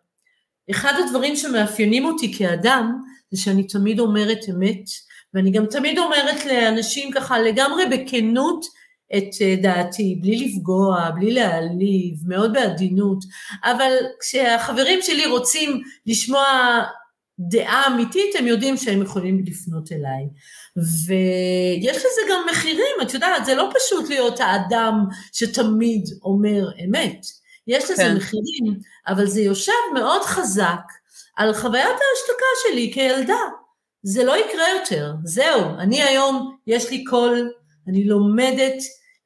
C: אחד הדברים שמאפיינים אותי כאדם זה שאני תמיד אומרת אמת, ואני גם תמיד אומרת לאנשים ככה לגמרי בכנות את אה, דעתי, בלי לפגוע, בלי להעליב, מאוד בעדינות, אבל כשהחברים שלי רוצים לשמוע דעה אמיתית, הם יודעים שהם יכולים לפנות אליי. ויש לזה גם מחירים, את יודעת, זה לא פשוט להיות האדם שתמיד אומר אמת. יש לזה כן. מחירים, אבל זה יושב מאוד חזק על חוויית ההשתקה שלי כילדה. זה לא יקרה יותר, זהו, אני היום, יש לי קול, אני לומדת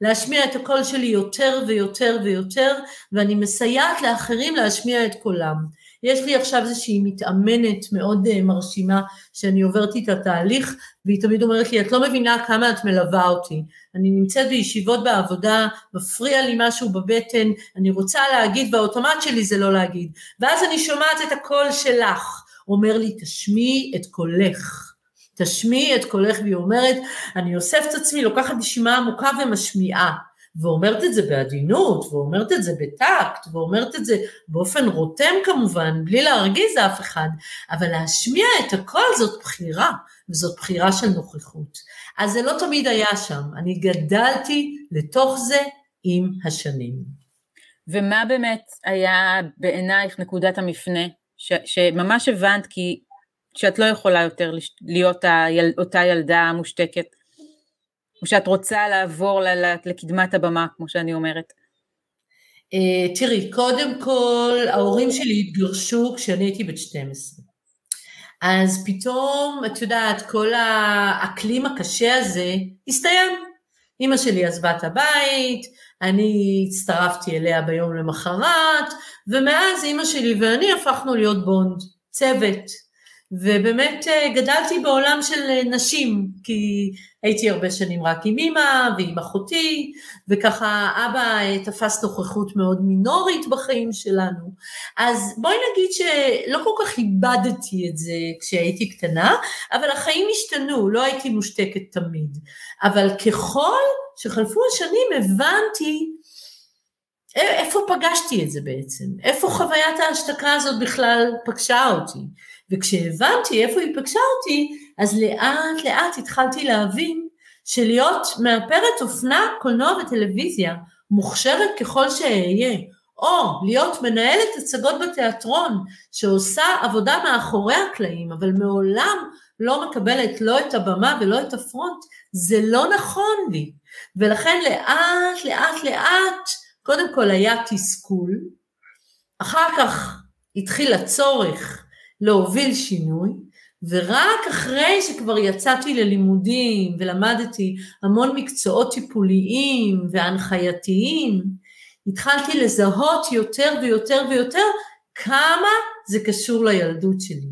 C: להשמיע את הקול שלי יותר ויותר ויותר, ואני מסייעת לאחרים להשמיע את קולם. יש לי עכשיו איזושהי מתאמנת מאוד uh, מרשימה, שאני עוברת איתה תהליך, והיא תמיד אומרת לי, את לא מבינה כמה את מלווה אותי. אני נמצאת בישיבות בעבודה, מפריע לי משהו בבטן, אני רוצה להגיד, והאוטומט שלי זה לא להגיד. ואז אני שומעת את הקול שלך, אומר לי, תשמיעי את קולך. תשמיעי את קולך, והיא אומרת, אני אוספת עצמי, לוקחת נשימה עמוקה ומשמיעה. ואומרת את זה בעדינות, ואומרת את זה בטקט, ואומרת את זה באופן רותם כמובן, בלי להרגיז אף אחד, אבל להשמיע את הכל זאת בחירה, וזאת בחירה של נוכחות. אז זה לא תמיד היה שם, אני גדלתי לתוך זה עם השנים.
A: ומה באמת היה בעינייך נקודת המפנה, ש, שממש הבנת כי שאת לא יכולה יותר להיות היל, אותה ילדה מושתקת, או שאת רוצה לעבור לקדמת הבמה, כמו שאני אומרת?
C: Uh, תראי, קודם כל, ההורים שלי התגרשו כשאני הייתי בת 12. אז פתאום, את יודעת, כל האקלים הקשה הזה הסתיים. אימא שלי עזבה את הבית, אני הצטרפתי אליה ביום למחרת, ומאז אימא שלי ואני הפכנו להיות בונד, צוות. ובאמת אה, גדלתי בעולם של אה, נשים, כי הייתי הרבה שנים רק עם אימא ועם אחותי, וככה אבא אה, תפס נוכחות מאוד מינורית בחיים שלנו. אז בואי נגיד שלא כל כך איבדתי את זה כשהייתי קטנה, אבל החיים השתנו, לא הייתי מושתקת תמיד. אבל ככל שחלפו השנים הבנתי איפה פגשתי את זה בעצם? איפה חוויית ההשתקה הזאת בכלל פגשה אותי? וכשהבנתי איפה היא פגשה אותי, אז לאט לאט התחלתי להבין שלהיות מאפרת אופנה, קולנוע וטלוויזיה, מוכשרת ככל שאהיה, או להיות מנהלת הצגות בתיאטרון, שעושה עבודה מאחורי הקלעים, אבל מעולם לא מקבלת לא את הבמה ולא את הפרונט, זה לא נכון לי. ולכן לאט לאט לאט, קודם כל היה תסכול, אחר כך התחיל הצורך להוביל שינוי, ורק אחרי שכבר יצאתי ללימודים ולמדתי המון מקצועות טיפוליים והנחייתיים, התחלתי לזהות יותר ויותר ויותר כמה זה קשור לילדות שלי.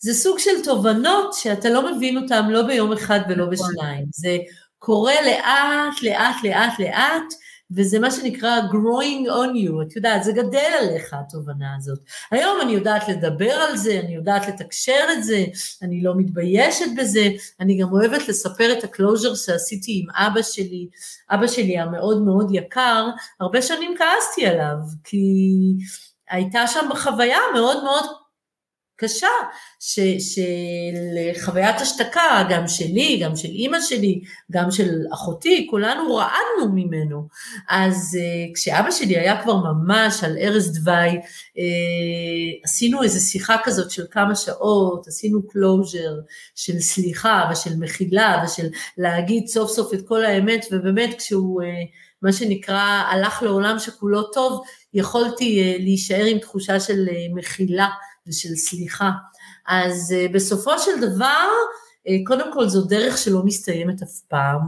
C: זה סוג של תובנות שאתה לא מבין אותן לא ביום אחד ולא נכון. בשניים. זה קורה לאט, לאט, לאט, לאט, וזה מה שנקרא growing on you, את יודעת, זה גדל עליך התובנה הזאת. היום אני יודעת לדבר על זה, אני יודעת לתקשר את זה, אני לא מתביישת בזה, אני גם אוהבת לספר את הקלוז'ר שעשיתי עם אבא שלי, אבא שלי המאוד מאוד יקר, הרבה שנים כעסתי עליו, כי הייתה שם חוויה מאוד מאוד קשה ש, של חוויית השתקה, גם שלי, גם של אימא שלי, גם של אחותי, כולנו רעדנו ממנו. אז uh, כשאבא שלי היה כבר ממש על ערש דווי, uh, עשינו איזו שיחה כזאת של כמה שעות, עשינו closure של סליחה ושל מחילה ושל להגיד סוף סוף את כל האמת, ובאמת כשהוא, אה, מה שנקרא, הלך לעולם שכולו טוב, יכולתי להישאר עם תחושה של מחילה. ושל סליחה. אז אה, בסופו של דבר, אה, קודם כל זו דרך שלא מסתיימת אף פעם,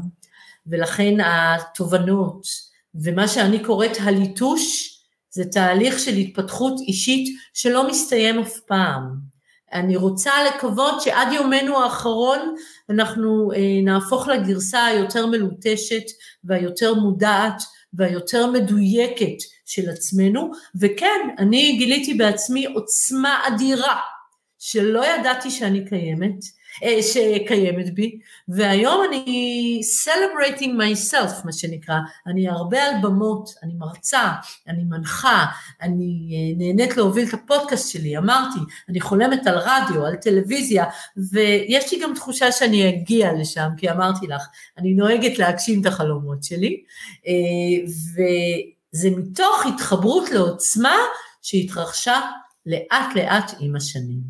C: ולכן התובנות ומה שאני קוראת הליטוש, זה תהליך של התפתחות אישית שלא מסתיים אף פעם. אני רוצה לקוות שעד יומנו האחרון אנחנו אה, נהפוך לגרסה היותר מלוטשת והיותר מודעת והיותר מדויקת של עצמנו, וכן, אני גיליתי בעצמי עוצמה אדירה שלא ידעתי שאני קיימת, אה, שקיימת בי, והיום אני celebrating myself, מה שנקרא, אני הרבה על במות, אני מרצה, אני מנחה, אני אה, נהנית להוביל את הפודקאסט שלי, אמרתי, אני חולמת על רדיו, על טלוויזיה, ויש לי גם תחושה שאני אגיע לשם, כי אמרתי לך, אני נוהגת להגשים את החלומות שלי, אה, וזה מתוך התחברות לעוצמה שהתרחשה לאט לאט עם השנים.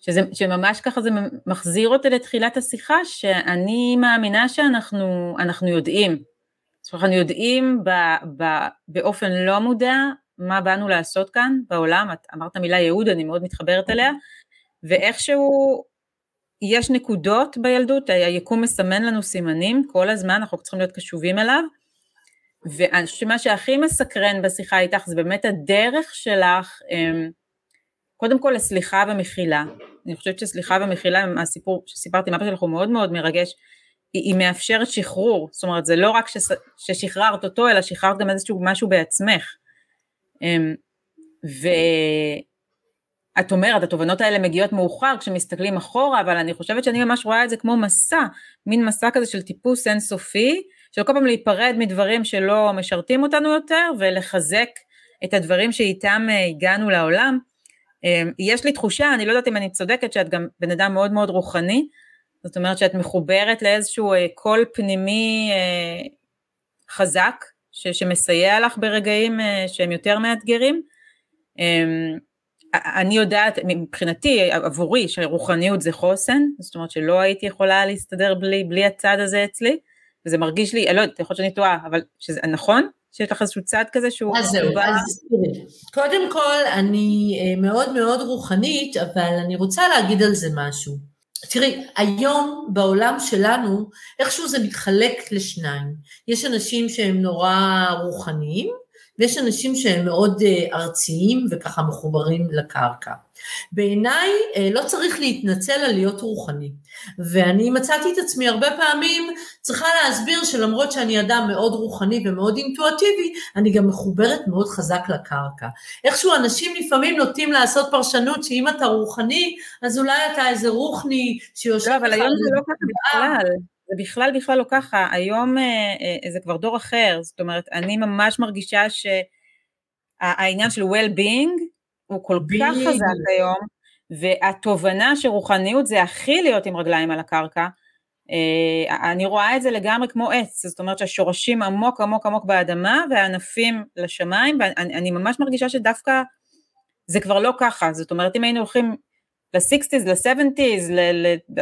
A: שזה, שממש ככה זה מחזיר אותי לתחילת השיחה, שאני מאמינה שאנחנו יודעים. זאת אומרת, אנחנו יודעים ב, ב, באופן לא מודע מה באנו לעשות כאן בעולם, את אמרת מילה ייעוד, אני מאוד מתחברת אליה, ואיכשהו יש נקודות בילדות, היקום מסמן לנו סימנים כל הזמן, אנחנו צריכים להיות קשובים אליו, ואני חושבת שמה שהכי מסקרן בשיחה איתך זה באמת הדרך שלך, אמ, קודם כל לסליחה ומחילה, אני חושבת שסליחה ומחילה מהסיפור שסיפרתי עם אבא שלך הוא מאוד מאוד מרגש, היא, היא מאפשרת שחרור, זאת אומרת זה לא רק שס, ששחררת אותו אלא שחררת גם איזשהו משהו בעצמך. אמ, ואת אומרת התובנות האלה מגיעות מאוחר כשמסתכלים אחורה אבל אני חושבת שאני ממש רואה את זה כמו מסע, מין מסע כזה של טיפוס אינסופי, של כל פעם להיפרד מדברים שלא משרתים אותנו יותר ולחזק את הדברים שאיתם אה, הגענו לעולם. אמ, יש לי תחושה, אני לא יודעת אם אני צודקת, שאת גם בן אדם מאוד מאוד רוחני, זאת אומרת שאת מחוברת לאיזשהו אה, קול פנימי אה, חזק, ש, שמסייע לך ברגעים אה, שהם יותר מאתגרים. אני יודעת, מבחינתי, עבורי, שרוחניות זה חוסן, זאת אומרת שלא הייתי יכולה להסתדר בלי, בלי הצד הזה אצלי, וזה מרגיש לי, אני לא יודעת, יכול להיות שאני טועה, אבל שזה נכון? שיש לך איזשהו צד כזה שהוא...
C: אז זהו, אז תראי, קודם כל אני אה, מאוד מאוד רוחנית, אבל אני רוצה להגיד על זה משהו. תראי, היום בעולם שלנו, איכשהו זה מתחלק לשניים. יש אנשים שהם נורא רוחניים, ויש אנשים שהם מאוד אה, ארציים וככה מחוברים לקרקע. בעיניי אה, לא צריך להתנצל על להיות רוחני. ואני מצאתי את עצמי הרבה פעמים צריכה להסביר שלמרות שאני אדם מאוד רוחני ומאוד אינטואטיבי, אני גם מחוברת מאוד חזק לקרקע. איכשהו אנשים לפעמים נוטים לעשות פרשנות שאם אתה רוחני, אז אולי אתה איזה רוחני שיושב...
A: לא, אבל היום זה לא ככה בכלל. זה בכלל בכלל לא ככה, היום אה, אה, זה כבר דור אחר, זאת אומרת, אני ממש מרגישה שהעניין של well-being הוא כל כך חזק היום, והתובנה שרוחניות זה הכי להיות עם רגליים על הקרקע, אה, אני רואה את זה לגמרי כמו עץ, זאת אומרת שהשורשים עמוק עמוק עמוק באדמה והענפים לשמיים, ואני ממש מרגישה שדווקא זה כבר לא ככה, זאת אומרת אם היינו הולכים ל-60's, ל-70's,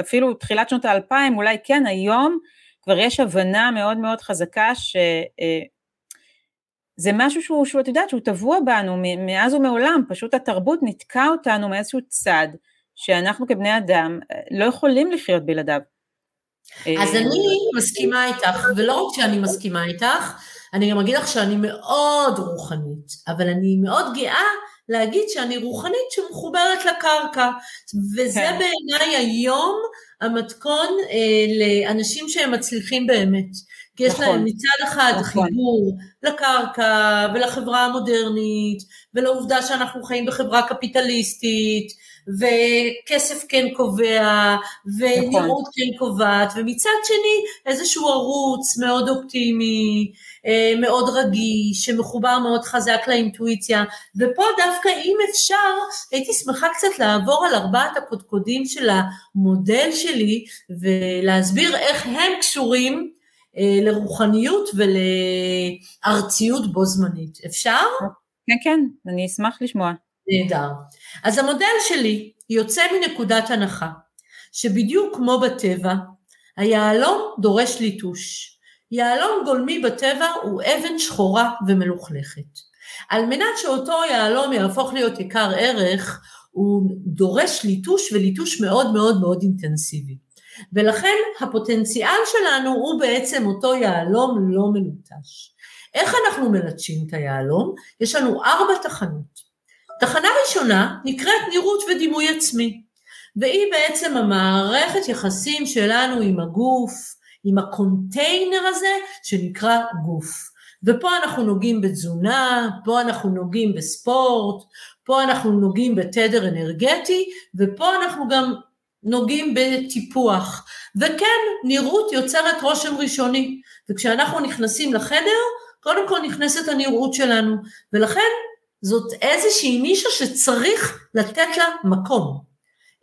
A: אפילו תחילת שנות האלפיים, אולי כן, היום כבר יש הבנה מאוד מאוד חזקה ש... אה, זה משהו שהוא, שהוא, את יודעת, שהוא טבוע בנו מאז ומעולם, פשוט התרבות ניתקה אותנו מאיזשהו צד שאנחנו כבני אדם אה, לא יכולים לחיות בלעדיו.
C: אז אני מסכימה איתך, ולא רק שאני מסכימה איתך, אני גם אגיד לך שאני מאוד רוחנית, אבל אני מאוד גאה להגיד שאני רוחנית שמחוברת לקרקע, וזה כן. בעיניי היום המתכון אה, לאנשים שהם מצליחים באמת. כי יש נכון, להם מצד אחד נכון. חיבור לקרקע ולחברה המודרנית ולעובדה שאנחנו חיים בחברה קפיטליסטית וכסף כן קובע ונראות נכון. כן קובעת ומצד שני איזשהו ערוץ מאוד אופטימי אה, מאוד רגיש, שמחובר מאוד חזק לאינטואיציה, ופה דווקא אם אפשר, הייתי שמחה קצת לעבור על ארבעת הקודקודים של המודל שלי, ולהסביר איך הם קשורים אה, לרוחניות ולארציות בו זמנית. אפשר?
A: כן, כן, אני אשמח לשמוע.
C: נהדר. אז המודל שלי יוצא מנקודת הנחה, שבדיוק כמו בטבע, היהלום דורש ליטוש. יהלום גולמי בטבע הוא אבן שחורה ומלוכלכת. על מנת שאותו יהלום יהפוך להיות יקר ערך, הוא דורש ליטוש וליטוש מאוד מאוד מאוד אינטנסיבי. ולכן הפוטנציאל שלנו הוא בעצם אותו יהלום לא מלוטש. איך אנחנו מלטשים את היהלום? יש לנו ארבע תחנות. תחנה ראשונה נקראת נראות ודימוי עצמי, והיא בעצם המערכת יחסים שלנו עם הגוף, עם הקונטיינר הזה שנקרא גוף. ופה אנחנו נוגעים בתזונה, פה אנחנו נוגעים בספורט, פה אנחנו נוגעים בתדר אנרגטי, ופה אנחנו גם נוגעים בטיפוח. וכן, נראות יוצרת רושם ראשוני, וכשאנחנו נכנסים לחדר, קודם כל נכנסת הנראות שלנו, ולכן זאת איזושהי נישה שצריך לתת לה מקום.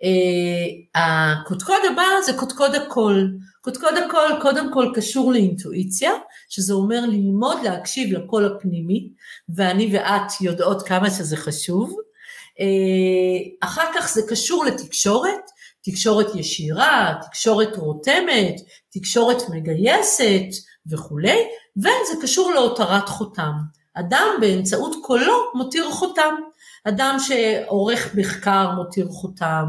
C: Uh, הקודקוד הבא זה קודקוד הקול. קודקוד הקול קודם כל קשור לאינטואיציה, שזה אומר ללמוד להקשיב לקול הפנימי, ואני ואת יודעות כמה שזה חשוב. Uh, אחר כך זה קשור לתקשורת, תקשורת ישירה, תקשורת רותמת, תקשורת מגייסת וכולי, וזה קשור להותרת חותם. אדם באמצעות קולו מותיר חותם. אדם שעורך מחקר מותיר חותם,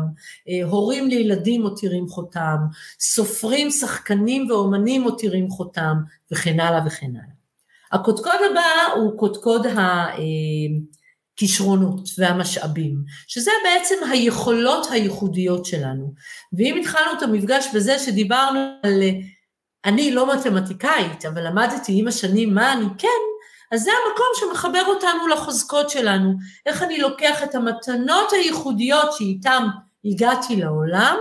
C: אה, הורים לילדים מותירים חותם, סופרים, שחקנים ואומנים מותירים חותם, וכן הלאה וכן הלאה. הקודקוד הבא הוא קודקוד הכישרונות והמשאבים, שזה בעצם היכולות הייחודיות שלנו. ואם התחלנו את המפגש בזה שדיברנו על אני לא מתמטיקאית, אבל למדתי עם השנים מה אני כן, אז זה המקום שמחבר אותנו לחוזקות שלנו. איך אני לוקח את המתנות הייחודיות שאיתן הגעתי לעולם,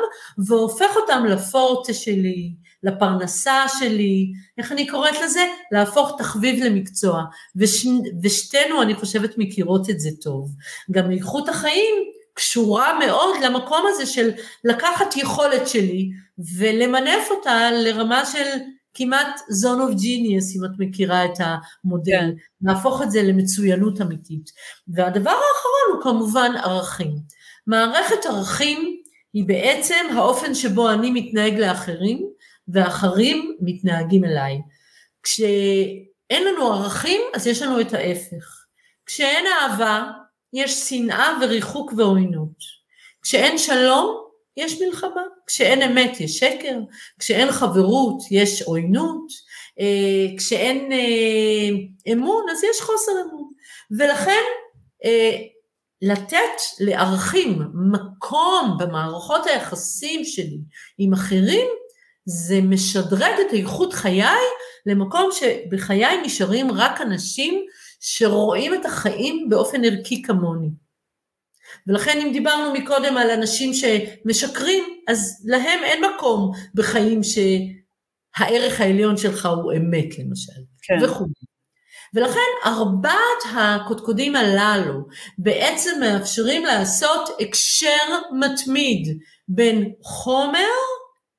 C: והופך אותן לפורטה שלי, לפרנסה שלי, איך אני קוראת לזה? להפוך תחביב למקצוע. וש, ושתינו, אני חושבת, מכירות את זה טוב. גם איכות החיים קשורה מאוד למקום הזה של לקחת יכולת שלי ולמנף אותה לרמה של כמעט zone of genius, אם את מכירה את המודל, כן. להפוך את זה למצוינות אמיתית. והדבר האחרון הוא כמובן ערכים. מערכת ערכים היא בעצם האופן שבו אני מתנהג לאחרים, ואחרים מתנהגים אליי. כשאין לנו ערכים, אז יש לנו את ההפך. כשאין אהבה, יש שנאה וריחוק ועוינות. כשאין שלום, יש מלחמה. כשאין אמת יש שקר, כשאין חברות יש עוינות, אה, כשאין אה, אמון אז יש חוסר אמון. ולכן אה, לתת לערכים מקום במערכות היחסים שלי עם אחרים, זה משדרג את איכות חיי למקום שבחיי נשארים רק אנשים שרואים את החיים באופן ערכי כמוני. ולכן אם דיברנו מקודם על אנשים שמשקרים, אז להם אין מקום בחיים שהערך העליון שלך הוא אמת למשל, כן. וכו'. ולכן ארבעת הקודקודים הללו בעצם מאפשרים לעשות הקשר מתמיד בין חומר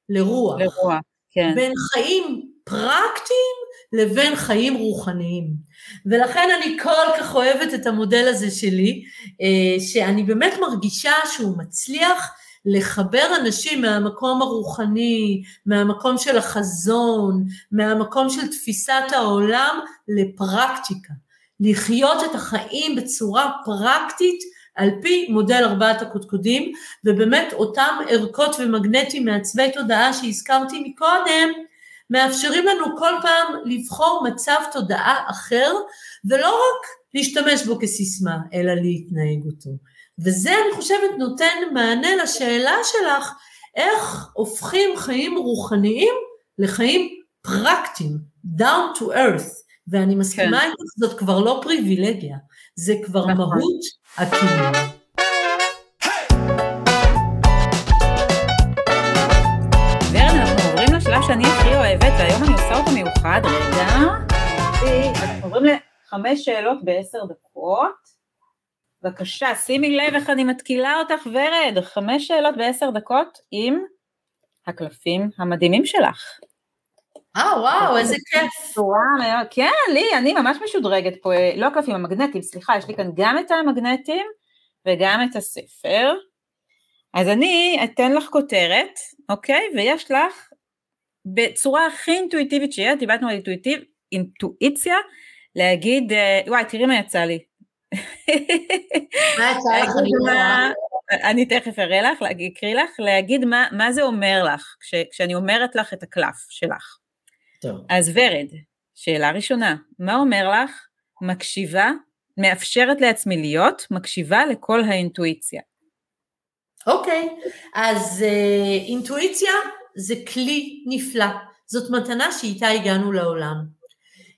C: לרוח.
A: לרוח, כן.
C: בין חיים פרקטיים לבין חיים רוחניים. ולכן אני כל כך אוהבת את המודל הזה שלי, אה, שאני באמת מרגישה שהוא מצליח לחבר אנשים מהמקום הרוחני, מהמקום של החזון, מהמקום של תפיסת העולם לפרקטיקה. לחיות את החיים בצורה פרקטית על פי מודל ארבעת הקודקודים, ובאמת אותם ערכות ומגנטים מעצבי תודעה שהזכרתי מקודם, מאפשרים לנו כל פעם לבחור מצב תודעה אחר, ולא רק להשתמש בו כסיסמה, אלא להתנהג אותו. וזה, אני חושבת, נותן מענה לשאלה שלך, איך הופכים חיים רוחניים לחיים פרקטיים, down to earth, ואני מסכימה כן. איתך, זאת כבר לא פריבילגיה, זה כבר נכון. מהות הקיום.
A: אוהבת, והיום אני עושה אותו מיוחד, רגע, אנחנו עוברים לחמש שאלות בעשר דקות. בבקשה, שימי לב איך אני מתקילה אותך, ורד, חמש שאלות בעשר דקות עם הקלפים המדהימים שלך.
C: אה, וואו, איזה כיף.
A: כן, לי, אני ממש משודרגת פה, לא הקלפים, המגנטים, סליחה, יש לי כאן גם את המגנטים וגם את הספר. אז אני אתן לך כותרת, אוקיי? ויש לך בצורה הכי אינטואיטיבית שיש, דיברנו על אינטואיטיב, אינטואיציה, להגיד, אה, וואי, תראי מה יצא לי.
C: מה יצא לך?
A: אני תכף אראה לך, אקריא לך, להגיד מה, מה זה אומר לך, כש, כשאני אומרת לך את הקלף שלך.
C: טוב.
A: אז ורד, שאלה ראשונה, מה אומר לך, מקשיבה, מאפשרת לעצמי להיות, מקשיבה לכל האינטואיציה.
C: אוקיי, אז אה, אינטואיציה זה כלי נפלא, זאת מתנה שאיתה הגענו לעולם.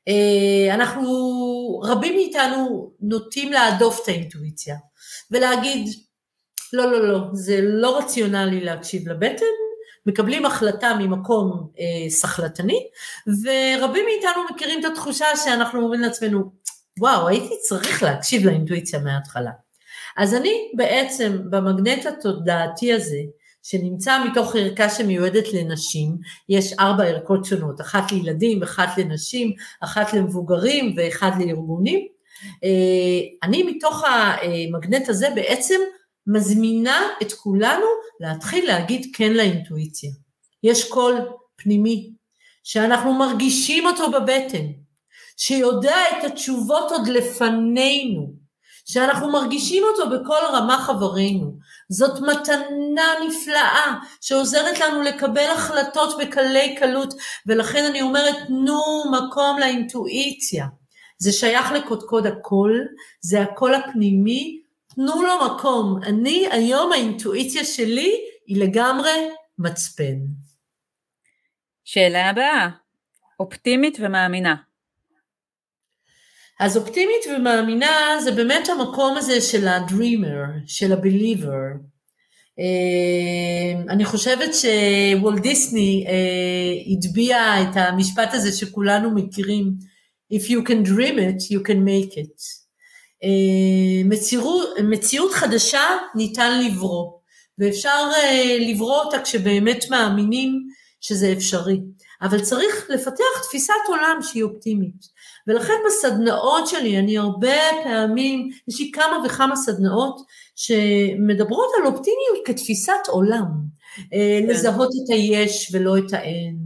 C: אה, אנחנו, רבים מאיתנו נוטים להדוף את האינטואיציה ולהגיד, לא, לא, לא, זה לא רציונלי להקשיב לבטן, מקבלים החלטה ממקום אה, סחלטני, ורבים מאיתנו מכירים את התחושה שאנחנו אומרים לעצמנו, וואו, הייתי צריך להקשיב לאינטואיציה מההתחלה. אז אני בעצם במגנט התודעתי הזה, שנמצא מתוך ערכה שמיועדת לנשים, יש ארבע ערכות שונות, אחת לילדים, אחת לנשים, אחת למבוגרים ואחת לארגונים. אה, אני מתוך המגנט הזה בעצם מזמינה את כולנו להתחיל להגיד כן לאינטואיציה. יש קול פנימי שאנחנו מרגישים אותו בבטן, שיודע את התשובות עוד לפנינו, שאנחנו מרגישים אותו בכל רמה חברינו. זאת מתנה נפלאה שעוזרת לנו לקבל החלטות בקלי קלות, ולכן אני אומרת, תנו מקום לאינטואיציה. זה שייך לקודקוד הקול, זה הקול הפנימי, תנו לו מקום. אני, היום האינטואיציה שלי היא לגמרי מצפן.
A: שאלה הבאה, אופטימית ומאמינה.
C: אז אופטימית ומאמינה זה באמת המקום הזה של הדרימר, של הבליבר. אה, אני חושבת שוולט דיסני אה, הטביע את המשפט הזה שכולנו מכירים, If you can dream it, you can make it. אה, מציאות, מציאות חדשה ניתן לברוא, ואפשר לברוא אותה כשבאמת מאמינים שזה אפשרי. אבל צריך לפתח תפיסת עולם שהיא אופטימית. ולכן בסדנאות שלי, אני הרבה פעמים, יש לי כמה וכמה סדנאות שמדברות על אופטימיות כתפיסת עולם. אה, כן. לזהות את היש ולא את האין,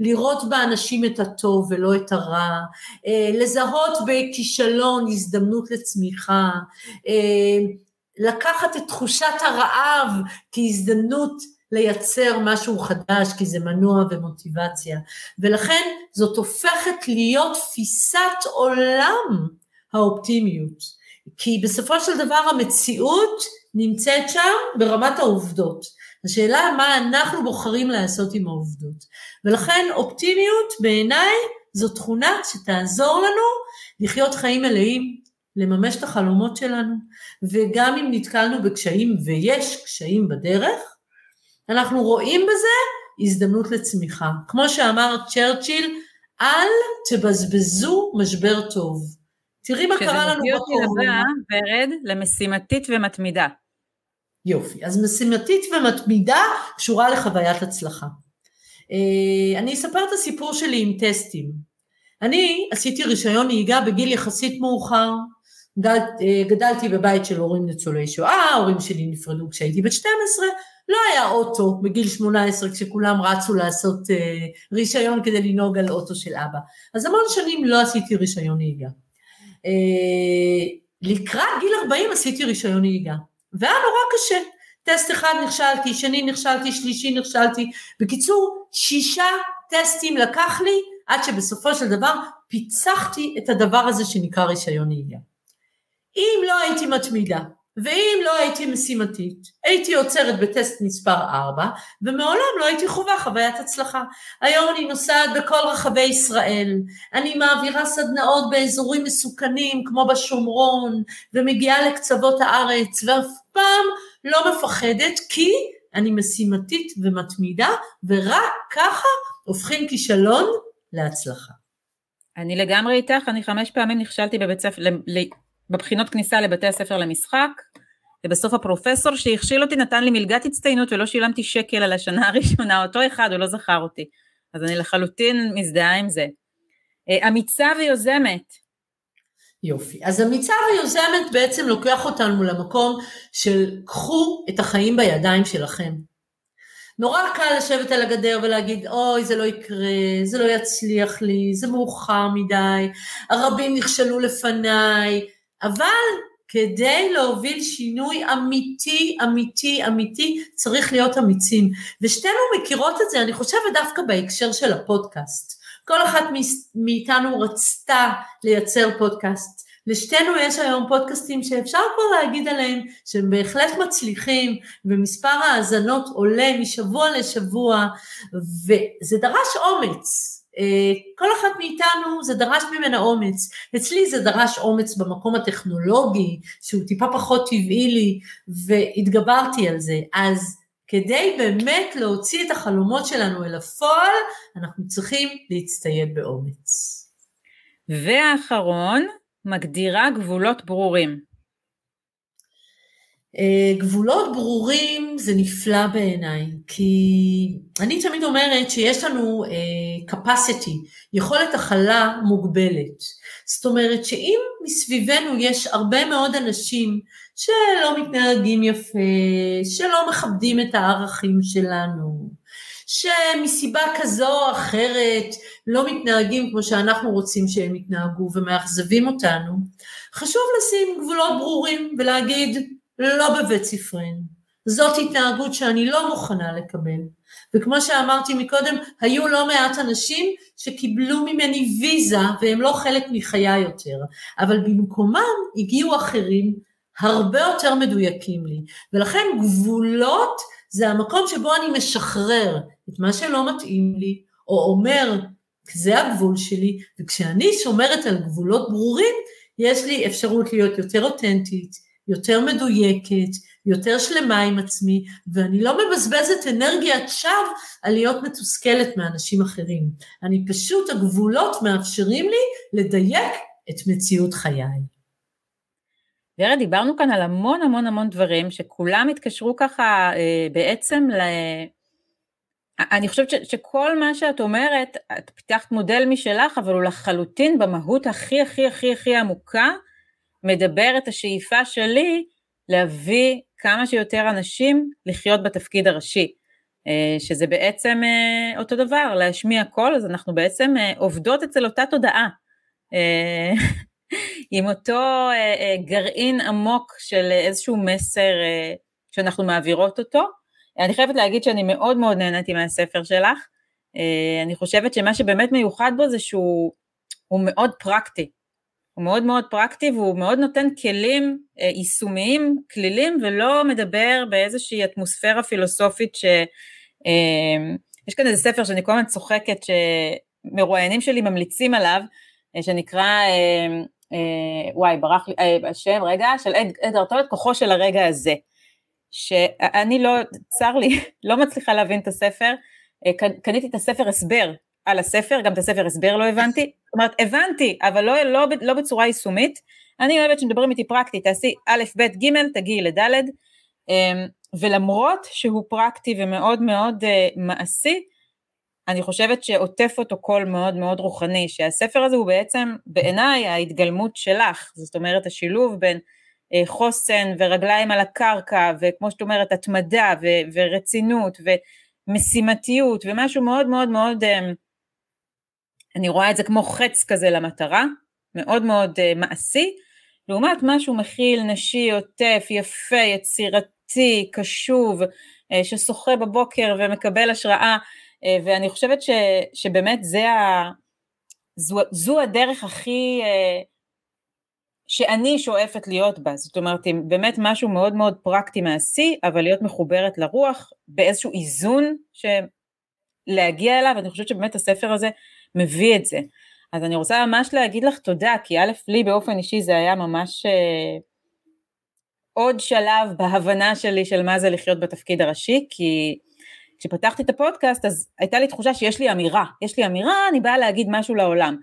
C: לראות באנשים את הטוב ולא את הרע, אה, לזהות בכישלון הזדמנות לצמיחה, אה, לקחת את תחושת הרעב כהזדמנות לייצר משהו חדש, כי זה מנוע ומוטיבציה. ולכן זאת הופכת להיות תפיסת עולם האופטימיות. כי בסופו של דבר המציאות נמצאת שם ברמת העובדות. השאלה מה אנחנו בוחרים לעשות עם העובדות. ולכן אופטימיות בעיניי זו תכונה שתעזור לנו לחיות חיים מלאים, לממש את החלומות שלנו, וגם אם נתקלנו בקשיים, ויש קשיים בדרך, אנחנו רואים בזה הזדמנות לצמיחה. כמו שאמר צ'רצ'יל, אל תבזבזו משבר טוב. תראי מה קרה לנו
A: בקורונה. שזה מביא אותי ורד, למשימתית ומתמידה.
C: יופי, אז משימתית ומתמידה קשורה לחוויית הצלחה. אה, אני אספר את הסיפור שלי עם טסטים. אני עשיתי רישיון נהיגה בגיל יחסית מאוחר, אה, גדלתי בבית של הורים ניצולי שואה, ההורים שלי נפרדו כשהייתי בת 12, לא היה אוטו בגיל 18 כשכולם רצו לעשות אה, רישיון כדי לנהוג על אוטו של אבא. אז המון שנים לא עשיתי רישיון נהיגה. אה, לקראת גיל 40 עשיתי רישיון נהיגה, והיה נורא קשה. טסט אחד נכשלתי, שני נכשלתי, שלישי נכשלתי. בקיצור, שישה טסטים לקח לי עד שבסופו של דבר פיצחתי את הדבר הזה שנקרא רישיון נהיגה. אם לא הייתי מתמידה, ואם לא הייתי משימתית, הייתי עוצרת בטסט מספר 4, ומעולם לא הייתי חווה חוויית הצלחה. היום אני נוסעת בכל רחבי ישראל, אני מעבירה סדנאות באזורים מסוכנים כמו בשומרון, ומגיעה לקצוות הארץ, ואף פעם לא מפחדת, כי אני משימתית ומתמידה, ורק ככה הופכים כישלון להצלחה.
A: אני לגמרי איתך, אני חמש פעמים נכשלתי בבית ספר, בבחינות כניסה לבתי הספר למשחק, ובסוף הפרופסור שהכשיל אותי נתן לי מלגת הצטיינות ולא שילמתי שקל על השנה הראשונה, אותו אחד, הוא לא זכר אותי. אז אני לחלוטין מזדהה עם זה. אה, אמיצה ויוזמת.
C: יופי. אז אמיצה ויוזמת בעצם לוקח אותנו למקום של קחו את החיים בידיים שלכם. נורא קל לשבת על הגדר ולהגיד, אוי, זה לא יקרה, זה לא יצליח לי, זה מאוחר מדי, הרבים נכשלו לפניי, אבל כדי להוביל שינוי אמיתי, אמיתי, אמיתי, צריך להיות אמיצים. ושתינו מכירות את זה, אני חושבת דווקא בהקשר של הפודקאסט. כל אחת מאיתנו רצתה לייצר פודקאסט. לשתינו יש היום פודקאסטים שאפשר כבר להגיד עליהם שהם בהחלט מצליחים, ומספר האזנות עולה משבוע לשבוע, וזה דרש אומץ. אה, כל אחת מאיתנו זה דרש ממנה אומץ. אצלי זה דרש אומץ במקום הטכנולוגי, שהוא טיפה פחות טבעי לי, והתגברתי על זה. אז כדי באמת להוציא את החלומות שלנו אל הפועל, אנחנו צריכים להצטייד באומץ.
A: והאחרון, מגדירה גבולות ברורים.
C: אה, גבולות ברורים זה נפלא בעיניי, כי אני תמיד אומרת שיש לנו uh, capacity, יכולת הכלה מוגבלת. זאת אומרת שאם מסביבנו יש הרבה מאוד אנשים שלא מתנהגים יפה, שלא מכבדים את הערכים שלנו, שמסיבה כזו או אחרת לא מתנהגים כמו שאנחנו רוצים שהם יתנהגו ומאכזבים אותנו, חשוב לשים גבולות ברורים ולהגיד לא בבית ספרנו. זאת התנהגות שאני לא מוכנה לקבל. וכמו שאמרתי מקודם, היו לא מעט אנשים שקיבלו ממני ויזה והם לא חלק מחיי יותר, אבל במקומם הגיעו אחרים הרבה יותר מדויקים לי. ולכן גבולות זה המקום שבו אני משחרר את מה שלא מתאים לי, או אומר, זה הגבול שלי, וכשאני שומרת על גבולות ברורים, יש לי אפשרות להיות יותר אותנטית, יותר מדויקת, יותר שלמה עם עצמי, ואני לא מבזבזת אנרגיית שווא על להיות מתוסכלת מאנשים אחרים. אני פשוט, הגבולות מאפשרים לי לדייק את מציאות חיי.
A: ורד, דיברנו כאן על המון המון המון דברים שכולם התקשרו ככה אה, בעצם ל... אני חושבת ש, שכל מה שאת אומרת, את פיתחת מודל משלך, אבל הוא לחלוטין במהות הכי הכי הכי הכי עמוקה, מדבר את השאיפה שלי להביא כמה שיותר אנשים לחיות בתפקיד הראשי, אה, שזה בעצם אה, אותו דבר, להשמיע קול, אז אנחנו בעצם אה, עובדות אצל אותה תודעה, עם אותו גרעין עמוק של איזשהו מסר שאנחנו מעבירות אותו. אני חייבת להגיד שאני מאוד מאוד נהניתי מהספר שלך, אני חושבת שמה שבאמת מיוחד בו זה שהוא מאוד פרקטי, הוא מאוד מאוד פרקטי והוא מאוד נותן כלים אה, יישומיים, כלילים, ולא מדבר באיזושהי אטמוספירה פילוסופית ש... אה, יש כאן איזה ספר שאני כל הזמן צוחקת, שמרואיינים שלי ממליצים עליו, אה, שנקרא, וואי, ברח לי, השם, רגע, של אדר טולט, כוחו של הרגע הזה. שאני לא, צר לי, לא מצליחה להבין את הספר, קניתי את הספר הסבר על הספר, גם את הספר הסבר לא הבנתי, זאת אומרת הבנתי, אבל לא, לא, לא בצורה יישומית, אני אוהבת שמדברים איתי פרקטי, תעשי א', ב', ג', תגיעי לד', אמ, ולמרות שהוא פרקטי ומאוד מאוד uh, מעשי, אני חושבת שעוטף אותו קול מאוד מאוד רוחני, שהספר הזה הוא בעצם בעיניי ההתגלמות שלך, זאת אומרת השילוב בין uh, חוסן ורגליים על הקרקע, וכמו שאת אומרת התמדה ו- ורצינות ומשימתיות ומשהו מאוד מאוד מאוד uh, אני רואה את זה כמו חץ כזה למטרה, מאוד מאוד uh, מעשי, לעומת משהו מכיל, נשי, עוטף, יפה, יצירתי, קשוב, uh, ששוחה בבוקר ומקבל השראה, uh, ואני חושבת ש, שבאמת זה ה... זו, זו הדרך הכי... uh, שאני שואפת להיות בה, זאת אומרת, עם באמת משהו מאוד מאוד פרקטי מעשי, אבל להיות מחוברת לרוח באיזשהו איזון להגיע אליו, ואני חושבת שבאמת הספר הזה מביא את זה. אז אני רוצה ממש להגיד לך תודה, כי א', לי באופן אישי זה היה ממש אה, עוד שלב בהבנה שלי של מה זה לחיות בתפקיד הראשי, כי כשפתחתי את הפודקאסט אז הייתה לי תחושה שיש לי אמירה, יש לי אמירה, אני באה להגיד משהו לעולם.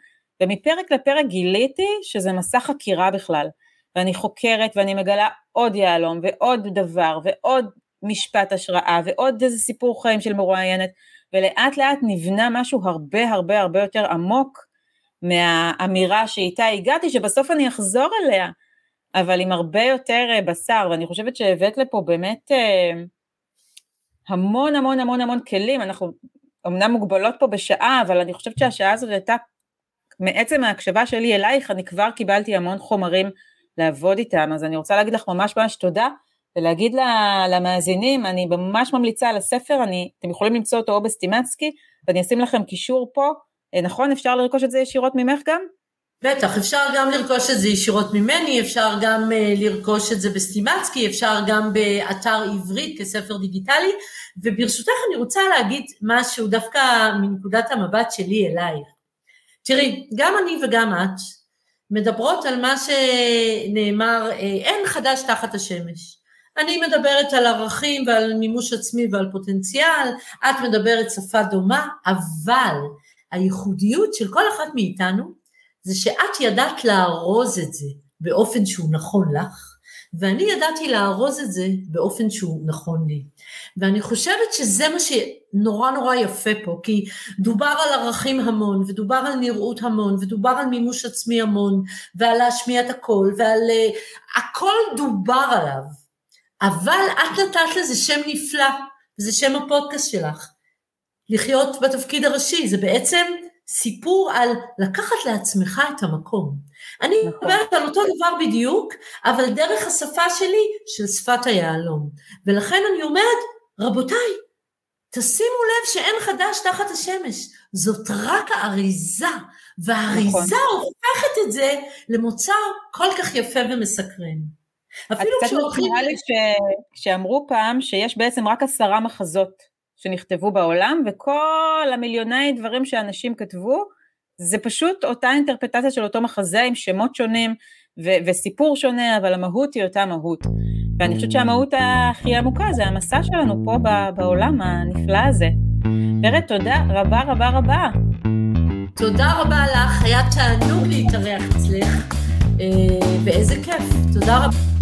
A: ומפרק לפרק גיליתי שזה מסע חקירה בכלל, ואני חוקרת ואני מגלה עוד יהלום ועוד דבר ועוד משפט השראה ועוד איזה סיפור חיים של מרואיינת, ולאט לאט נבנה משהו הרבה הרבה הרבה יותר עמוק מהאמירה שאיתה הגעתי, שבסוף אני אחזור אליה, אבל עם הרבה יותר אה, בשר, ואני חושבת שהבאת לפה באמת אה, המון המון המון המון כלים, אנחנו אמנם מוגבלות פה בשעה, אבל אני חושבת שהשעה הזאת הייתה, מעצם ההקשבה שלי אלייך, אני כבר קיבלתי המון חומרים לעבוד איתם, אז אני רוצה להגיד לך ממש ממש תודה, ולהגיד למאזינים, אני ממש ממליצה על הספר, אני, אתם יכולים למצוא אותו או בסטימצקי, ואני אשים לכם קישור פה, אה, נכון? אפשר לרכוש את זה ישירות ממך גם?
C: בטח, אפשר גם לרכוש את זה ישירות ממני, אפשר גם uh, לרכוש את זה בסטימצקי, אפשר גם באתר עברית כספר דיגיטלי, וברשותך אני רוצה להגיד משהו דווקא מנקודת המבט שלי אלייך. תראי, גם אני וגם את מדברות על מה שנאמר, אה, אין חדש תחת השמש. אני מדברת על ערכים ועל מימוש עצמי ועל פוטנציאל, את מדברת שפה דומה, אבל הייחודיות של כל אחת מאיתנו זה שאת ידעת לארוז את זה באופן שהוא נכון לך, ואני ידעתי לארוז את זה באופן שהוא נכון לי. ואני חושבת שזה מה שנורא נורא יפה פה, כי דובר על ערכים המון, ודובר על נראות המון, ודובר על מימוש עצמי המון, ועל להשמיע את הכל, ועל... Uh, הכל דובר עליו, אבל את נתת לזה שם נפלא, וזה שם הפודקאסט שלך. לחיות בתפקיד הראשי, זה בעצם סיפור על לקחת לעצמך את המקום. אני נכון. מדברת על אותו דבר בדיוק, אבל דרך השפה שלי, של שפת היהלום. ולכן אני אומרת, רבותיי, תשימו לב שאין חדש תחת השמש, זאת רק האריזה, והאריזה נכון. הופכת את זה למוצר כל כך יפה ומסקרן.
A: אפילו כשאוכלים... את קצת לי שאמרו פעם שיש בעצם רק עשרה מחזות שנכתבו בעולם, וכל המיליוני דברים שאנשים כתבו, זה פשוט אותה אינטרפטציה של אותו מחזה עם שמות שונים ו- וסיפור שונה, אבל המהות היא אותה מהות. ואני חושבת שהמהות הכי עמוקה זה המסע שלנו פה בעולם הנפלא הזה. ורד, תודה רבה רבה רבה.
C: תודה רבה לך, היה תענוג להתארח אצלך, אה, ואיזה כיף. תודה רבה.